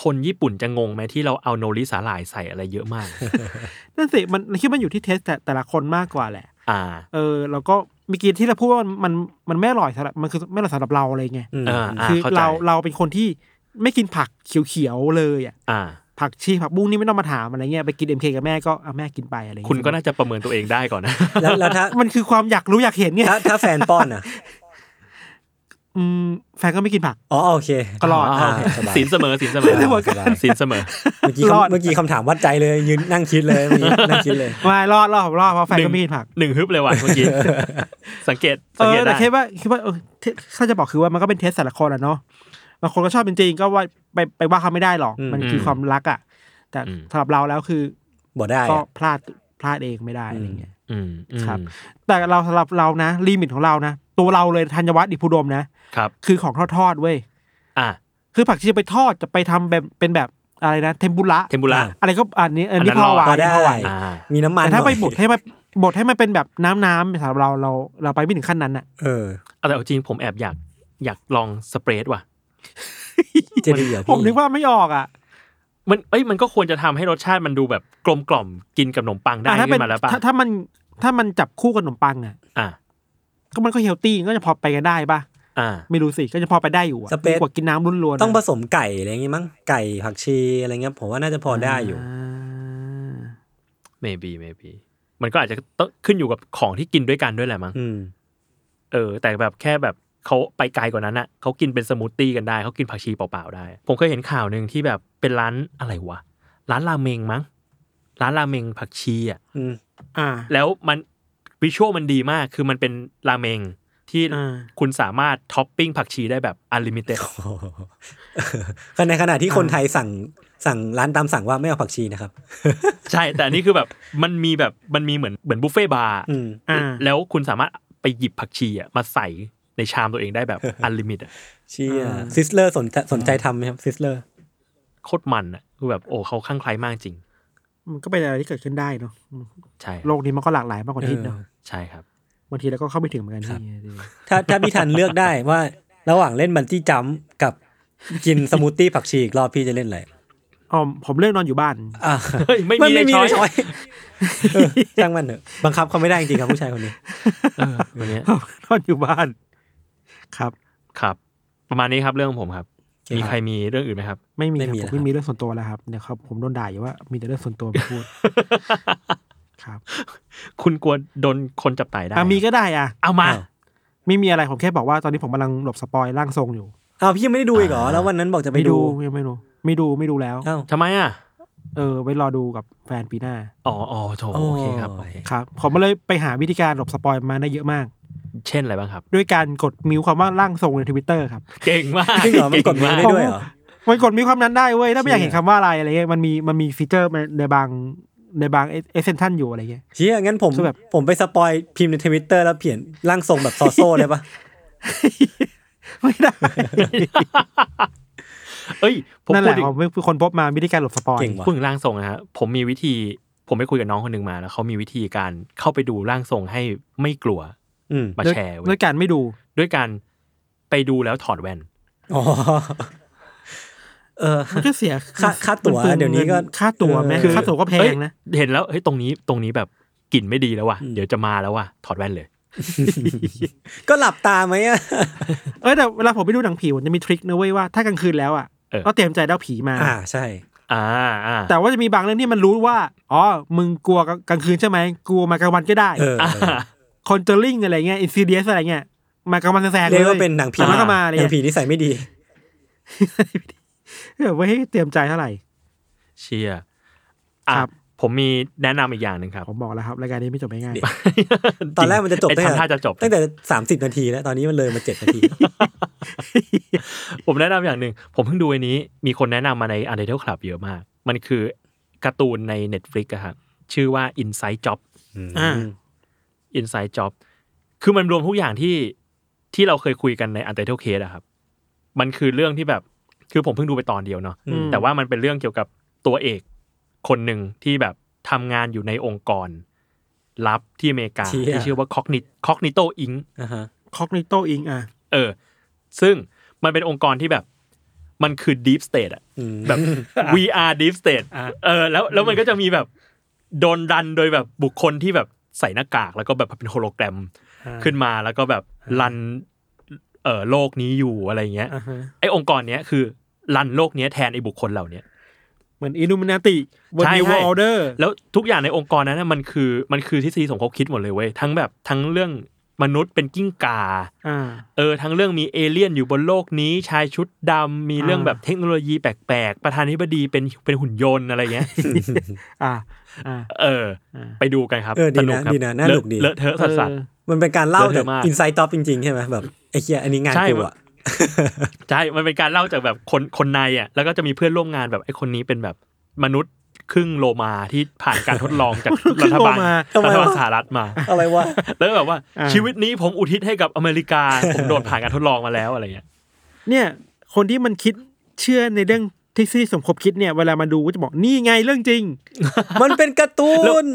คนญี่ปุ่นจะงงไหมที่เราเอาโนริสาหร่ายใส่อะไรเยอะมาก ๆ นั่นสิมันเราคิดว่ามันอยู่ที่ taste แต่แต่ละคนมากกว่าแหละ อ่า เออแล้วก็เมื่อกี้ที่เราพูดว่ามันมันมันไม่อร่อยสำหรับมันคือไม่อร่อยสำหรับเราอะไรเงี้ยอืมอ่าอ่าคือเข้าใจ เราเราเป็นคนที่ไม่กินผักเขียวๆเลยอะ อ่า ผักชีผักบุ้งนี่ไม่ต้องมาถามอะไรเงี้ยไปกินเอ็มเคกับแม่ก็เอาแม่กินไปอะไรเงี้ยคุณก็น่าจะประเมินตัวเองได้ก่อนนะ แล้วแล้วถ้ามันคือความอยากรู้อยากเห็นเนี่ยถ้าถ้าแฟนป้อนอะอืมแฟนก็ไม่กินผัก อ๋อโอเคก็รอดอ่าโอเคสบายสินเสมอสินเสมอไม่เหมือนกันสินเสมอ เมื่อกี้รอดคำเมื่อกี้คำถามวัดใจเลยยืนนั่งคิดเลยเมื่อกี้นั่งคิดเลยไม่รอดรอดผมรอดเพราะแฟนก็ไม่กินผักหนึ่งฮึบเลยว่ะเมื่อกี้สังเกตเอสังเกอตแต่ได้คิดว่าคิดว่าเออเทถ้าจะบอกคือว่ามันก็เป็น taste แต่ละคนแหละเนาะ บางคนก็ชอบจริงๆก็ว่าไปไปว่าเขาไม่ได้หรอกอืมมันคือความรักอะ แต่สำหรับเราแล้วคือบอกได้ก็อะพลาดพลาดเองไม่ได้อะไรเงี้ยอืมอืมครับ แต่เราสำหรับเรานะ limit ของเรานะตัวเราเลยธัญวัฒน์อิพุดมนะครับ คือของทอดทอดๆเว้ยอะคือผักชีไปทอดจะไปทำแบบเป็นแบบอะไรนะเทมปุระเทมปุระอะไรก็อันนี้อันนี้อันนั้นพอไหวรอดได้พอไหวอ่ามีน้ำมันแต่ถ้าไปหน่อยบดให้มันบดให้มันเป็นแบบน้ำน้ำสำหรับเราเราเราไปไม่ถึงขั้นนั้นอะเออเอาแต่เอาจริงผมแอบอยากอยากลองสเปรดว่ะ จะดีเหรอผมพี่นึกว่าไม่ออกอะมันเอ้ยมันก็ควรจะทำให้รสชาติมันดูแบบกลมกล่อมกินกับขนมปังได้อะถ้าขึ้เป็นนมาแล้วป่ะถ้าถ้ามันถ้ามันจับคู่กับขนมปังอะ อะก็มันก็เฮลตี้ก็จะพอไปกันได้ป่ะอ่า ไม่รู้สิก็จะพอไปได้อยู่อะสเปซดีกว่ากินน้ำล้วนๆะต้องผสมไก่อะไรอย่างงี้มั้งไก่ผักชีอะไรเงี้ยผมว่าน่าจะพอได้อยู่า maybe maybe มันก็อาจจะต้องขึ้นอยู่กับของที่กินด้วยกันด้วยแหละมั้งอืมเออ แต่แบบแค่แบบ เขาไปไกลกว่านั้นอะเขากินเป็นสมูทตี้กันได้เขากินผักชีเปล่าๆได้ ผมเคยเห็นข่าวหนึ่งที่แบบเป็นร้านอะไรวะร้านราเมงมั้งร้านราเมงผักชีอะอืมอ่า แล้วมัน visual มันดีมากคือมันเป็นราเมงทที่อ่าคุณสามารถท็อปปิ้งผักชีได้แบบ unlimitedก็ในขณะที่คนไทยสั่งสั่งร้านตามสั่งว่าไม่เอาผักชีนะครับ ใช่ แต่อันนี้คือแบบมันมีแบบมันมีเหมือนเหมือนบุฟเฟต์บาร์อืมอ่าแล้วคุณสามารถไปหยิบผักชีอะมาใส่ ในชามตัวเองได้แบบ unlimit อะเชี่ยอ่าซิสเลอร์สนใจสนใจทำไหมครับซิสเลอร์โคตรมันอะคือแบบโอ้เขาข้างใครมากจริง มันก็เป็นอะไรที่เกิดขึ้นได้เนาะใช่โลกนี้มันก็หลากหลายมากกว่าที่เนาะใช่ครับบางทีเราก็เข้าไม่ถึงเหมือนกันที่ถ้าถ้าพี่ทันเลือกได้ว่า ระหว่างเล่นบันจี้จัมป์กับกินสมูทตี้ผักชีอีกรอบพี่จะเล่นอะไรอ๋อผมเลือกนอนอยู่บ้านอ่าเฮ้ยไม่มันมีไม่มีช้ในอยช้อยเออช่างมันเถอะบังคับเขาไม่ได้จริงๆครับผู้ชายคนนี้เออวันนี้นอนอยู่บ้าน ครับ ครับ ประมาณนี้ครับเรื่องของผมครับโอเคมีครับใครมีเรื่องอื่นไหมครับ ไม่มีไม่ครับมีผมแล้วไม่มีเรื่องส่วนตัวแล้วครับเนี่ยครับ ผมโดนด่าอยู่ว่า มีแต่เรื่องส่วนตัวมาพูดครับ คุณกลัวโดนคนจับไต่ได้อะมีก็ได้อะ เอามาอ้าวไม่มีอะไรผมแค่บอกว่าตอนนี้ผมกำลังหลบ spoil ร่างทรงอยู่อ้าวพี่ยังไม่ได้ดูอีกเหรอแล้ววันนั้นบอกจะไปไม่ดูดูยังไม่ดู ไม่ดูไม่ดูแล้วอ้าวทำไมอะเออไว้รอดูกับแฟนปีหน้า อ๋ออ๋อโถโอ้โอเคครับโอเคครับ ผมมาเลยไปหาวิธีการหลบ spoil มาได้เยอะมาก เช่นอะไรบ้างครับ ด้วยการกด mute คำว่าร่างทรงในทวิตเตอร์ครับ เก่งมากจริงเหรอมันกดเงมือได้ด้วยเหรอมันกด mute คำนั้นได้เว้ยถ้าไม่อยากเชี่เห็ยนคำว่าอะไรอะไรเงี้ยมันมีมันมี featureในบางในบางเอเซนทันอยู่อะไรเงี้ยเชี่ยงั้นผมคือแบบผมไปสปอยพิมพ์ในทวิตเตอร์แล้วเปลี่ยนร่างทรงแบบซอโซ่ได้ปะไม่ได้เอ้ยผมนั่นแหพูดละถึงผมเป็นคนพบมาวิธีการหลบสปอยเก่งว่ะพูดถึงร่างทรงนะฮะผมมีวิธี ผมไปคุยกับน้องคนหนึ่งมาแล้วเขามีวิธีการเข้าไปดูร่างทรงให้ไม่กลัวอื มมาด้วยแชร์ด้เว้วยยการไม่ดูด้วยการไปดูแล้วถอดแว่นอ๋อเออมันก็เสียค่าค่าตั๋วมันปลืองเดี๋ยวนี้ก็ค่าตั๋วไหมเออค่าตั๋วก็แพเอ้ยงนะเห็นแล้วเฮ้ยตรงนี้ตรงนี้แบบกลิ่นไม่ดีแล้วว่ะอืมเดี๋ยวจะมาแล้วว่ะถอดแว่นเลย ก็หลับตาไหมอะเออแต่เวลาผมไปดูหนังผีมันจะมีทริคนะเว้ยว่าถ้ากลางคืนแล้วอะเออก็เตรียมใจได้ผีมา อ่าใช่อ่าอ่าแต่ว่าจะมีบางเรื่องที่มันรู้ว่าอ๋อมึงกลัวกลางคืนใช่ไหมกลัวมากลางวันก็ได้เอออ่า คอนเจอริงอะไรเงี้ยอินซิเดียสอะไรเงี้ยมากลางวันแสงๆเรียกเลว่าเป็นหนังผีแต่มันก็มาอะไรหนังเงี้ยผีนิสัยไม่ดีเออไว้ให้เตรียมใจเท่าไหร่ เชียอะครับผมมีแนะนำอีกอย่างหนึ่งครับ ผมบอกแล้วครับรายการนี้ไม่จบง่ายตอนแรกมันจะจบไอ้ตั้งแต่ทำท่าจะจบตั้งแต่สามสิบนาทีแล้ว ตอนนี้มันเลยมาเจ็ดนาที ผมแนะนำอย่างหนึ่ง ผมเพิ่งดูอันนี้ มีคนแนะนำมาใน u n d e r t a l e Club เยอะมาก มันคือการ์ตูนใน Netflix อะครับชื่อว่า Inside Job อ่า Inside Job คือมันรวมทุกอย่างที่ที่เราเคยคุยกันใน u n d e r t a l e Case อะครับ มันคือเรื่องที่แบบคือผมเพิ่งดูไปตอนเดียวเนาะอืมแต่ว่ามันเป็นเรื่องเกี่ยวกับตัวเอกคนหนึ่งที่แบบทำงานอยู่ในองค์กร ลับที่อเมริกาเชี่ยที่ชื่อว่า Cognit Cognito Inc. อ่าฮะคอกนิโตอิงอะเออ ซึ่งมันเป็นองค์กรที่แบบมันคือ deep state อะอืมแบบ VR deep state อะเออแล้วแล้วมันก็จะมีแบบโดนดันโดยแบบบุคคลที่แบบ ใส่หน้ากากแล้วก็แบบเป็นโฮโลแกรมขึ้นมาแล้วก็แบบ run เออโลกนี้อยู่อะไรเงี้ยอ่าฮะไอ้องค์กรเนี้ยคือ run โลกเนี้ยแทนไอ้บุคคลเหล่าเนี้ยเหมือนอิลูมินาติบนใช่ new ใช่ออเดอร์แล้วทุกอย่างในองค์กรนั้นนะมันคือมันคือทฤษฎีสมคบคิดหมดเลยเว้ยทั้งแบบทั้งเรื่อง มนุษย์เป็นกิ้งก่าอ่าเออ ทั้งเรื่องมีเอเลี่ยนอยู่บนโลกนี้ ชายชุดดำมีเรื่องอ่าแบบเทคโนโลยีแปลกๆ ประธานาธิบดีเป็นเป็นหุ่นยนต์อะไรเงี้ยอ่าอ่าเอออ่าไปดูกันครับเออดีสนะครับดีนะน่าเลหนุอะกดีเลอะเทอะสัสเออมันเป็นการเล่าเยอะจากมาก Inside Job จริงๆ ใช่ไหมแบบไอ้เหี้ยอันนี้งานใช่กูอะๆใช่ มันเป็นการเล่าจากแบบคนคนในอะ แล้วก็จะมีเพื่อนร่วมงานแบบไอ้คนนี้เป็นแบบมนุษย์ ครึ่งโลมาที่ผ่านการทดลองจากรัฐบาลโลมารัฐบาลสหรัฐมา อะไรวะแล้วก็แบบว่าอ่าชีวิตนี้ผมอุทิศให้กับอเมริกา ผมโดนผ่านการทดลองมาแล้วอะไรเงี้ยเนี่ยคนที่มันคิดเชื่อในเรื่องทฤษฎีสมคบคิดเนี่ยเวลามาดูก็จะบอกนี่ไงเรื่องจริง มันเป็นการ์ตูน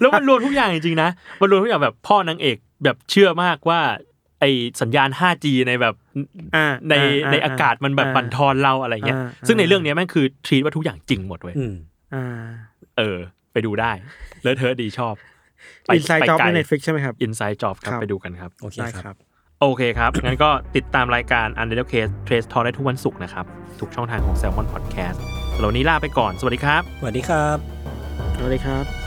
แล้วมันรวมทุกอย่างจริงๆนะ มันรวมทุกอย่างแบบพ่อนางเอกแบบเชื่อมากว่า ไอสัญญาณ 5G ในแบบอ่าในอ่าในอากาศมันแบบอ่าบั่นทอนเราอะไรเงี้ยอ่าซึ่งในเรื่องเนี้ยแม่งคือ treat ว่าทุกอย่างจริงหมดเว้ยอืมอ่าเออ ไปดูได้ เลอะเทอะดีชอบ Inside Job ใน Net flix ใช่ไหมครับ Inside Job ครับครับไปดูกันครับ โอเคได้คครับ โอเคครับ งั้นก็ติดตามรายการ u n d e r t a l e Case Trace Talk ได้ทุกวันศุกร์นะครับ ทุกช่องทางของ Salmon Podcast สำหรับวันนี้ลาไปก่อน สวัสดีครับ สวัสดีครับ สวัสดีครับ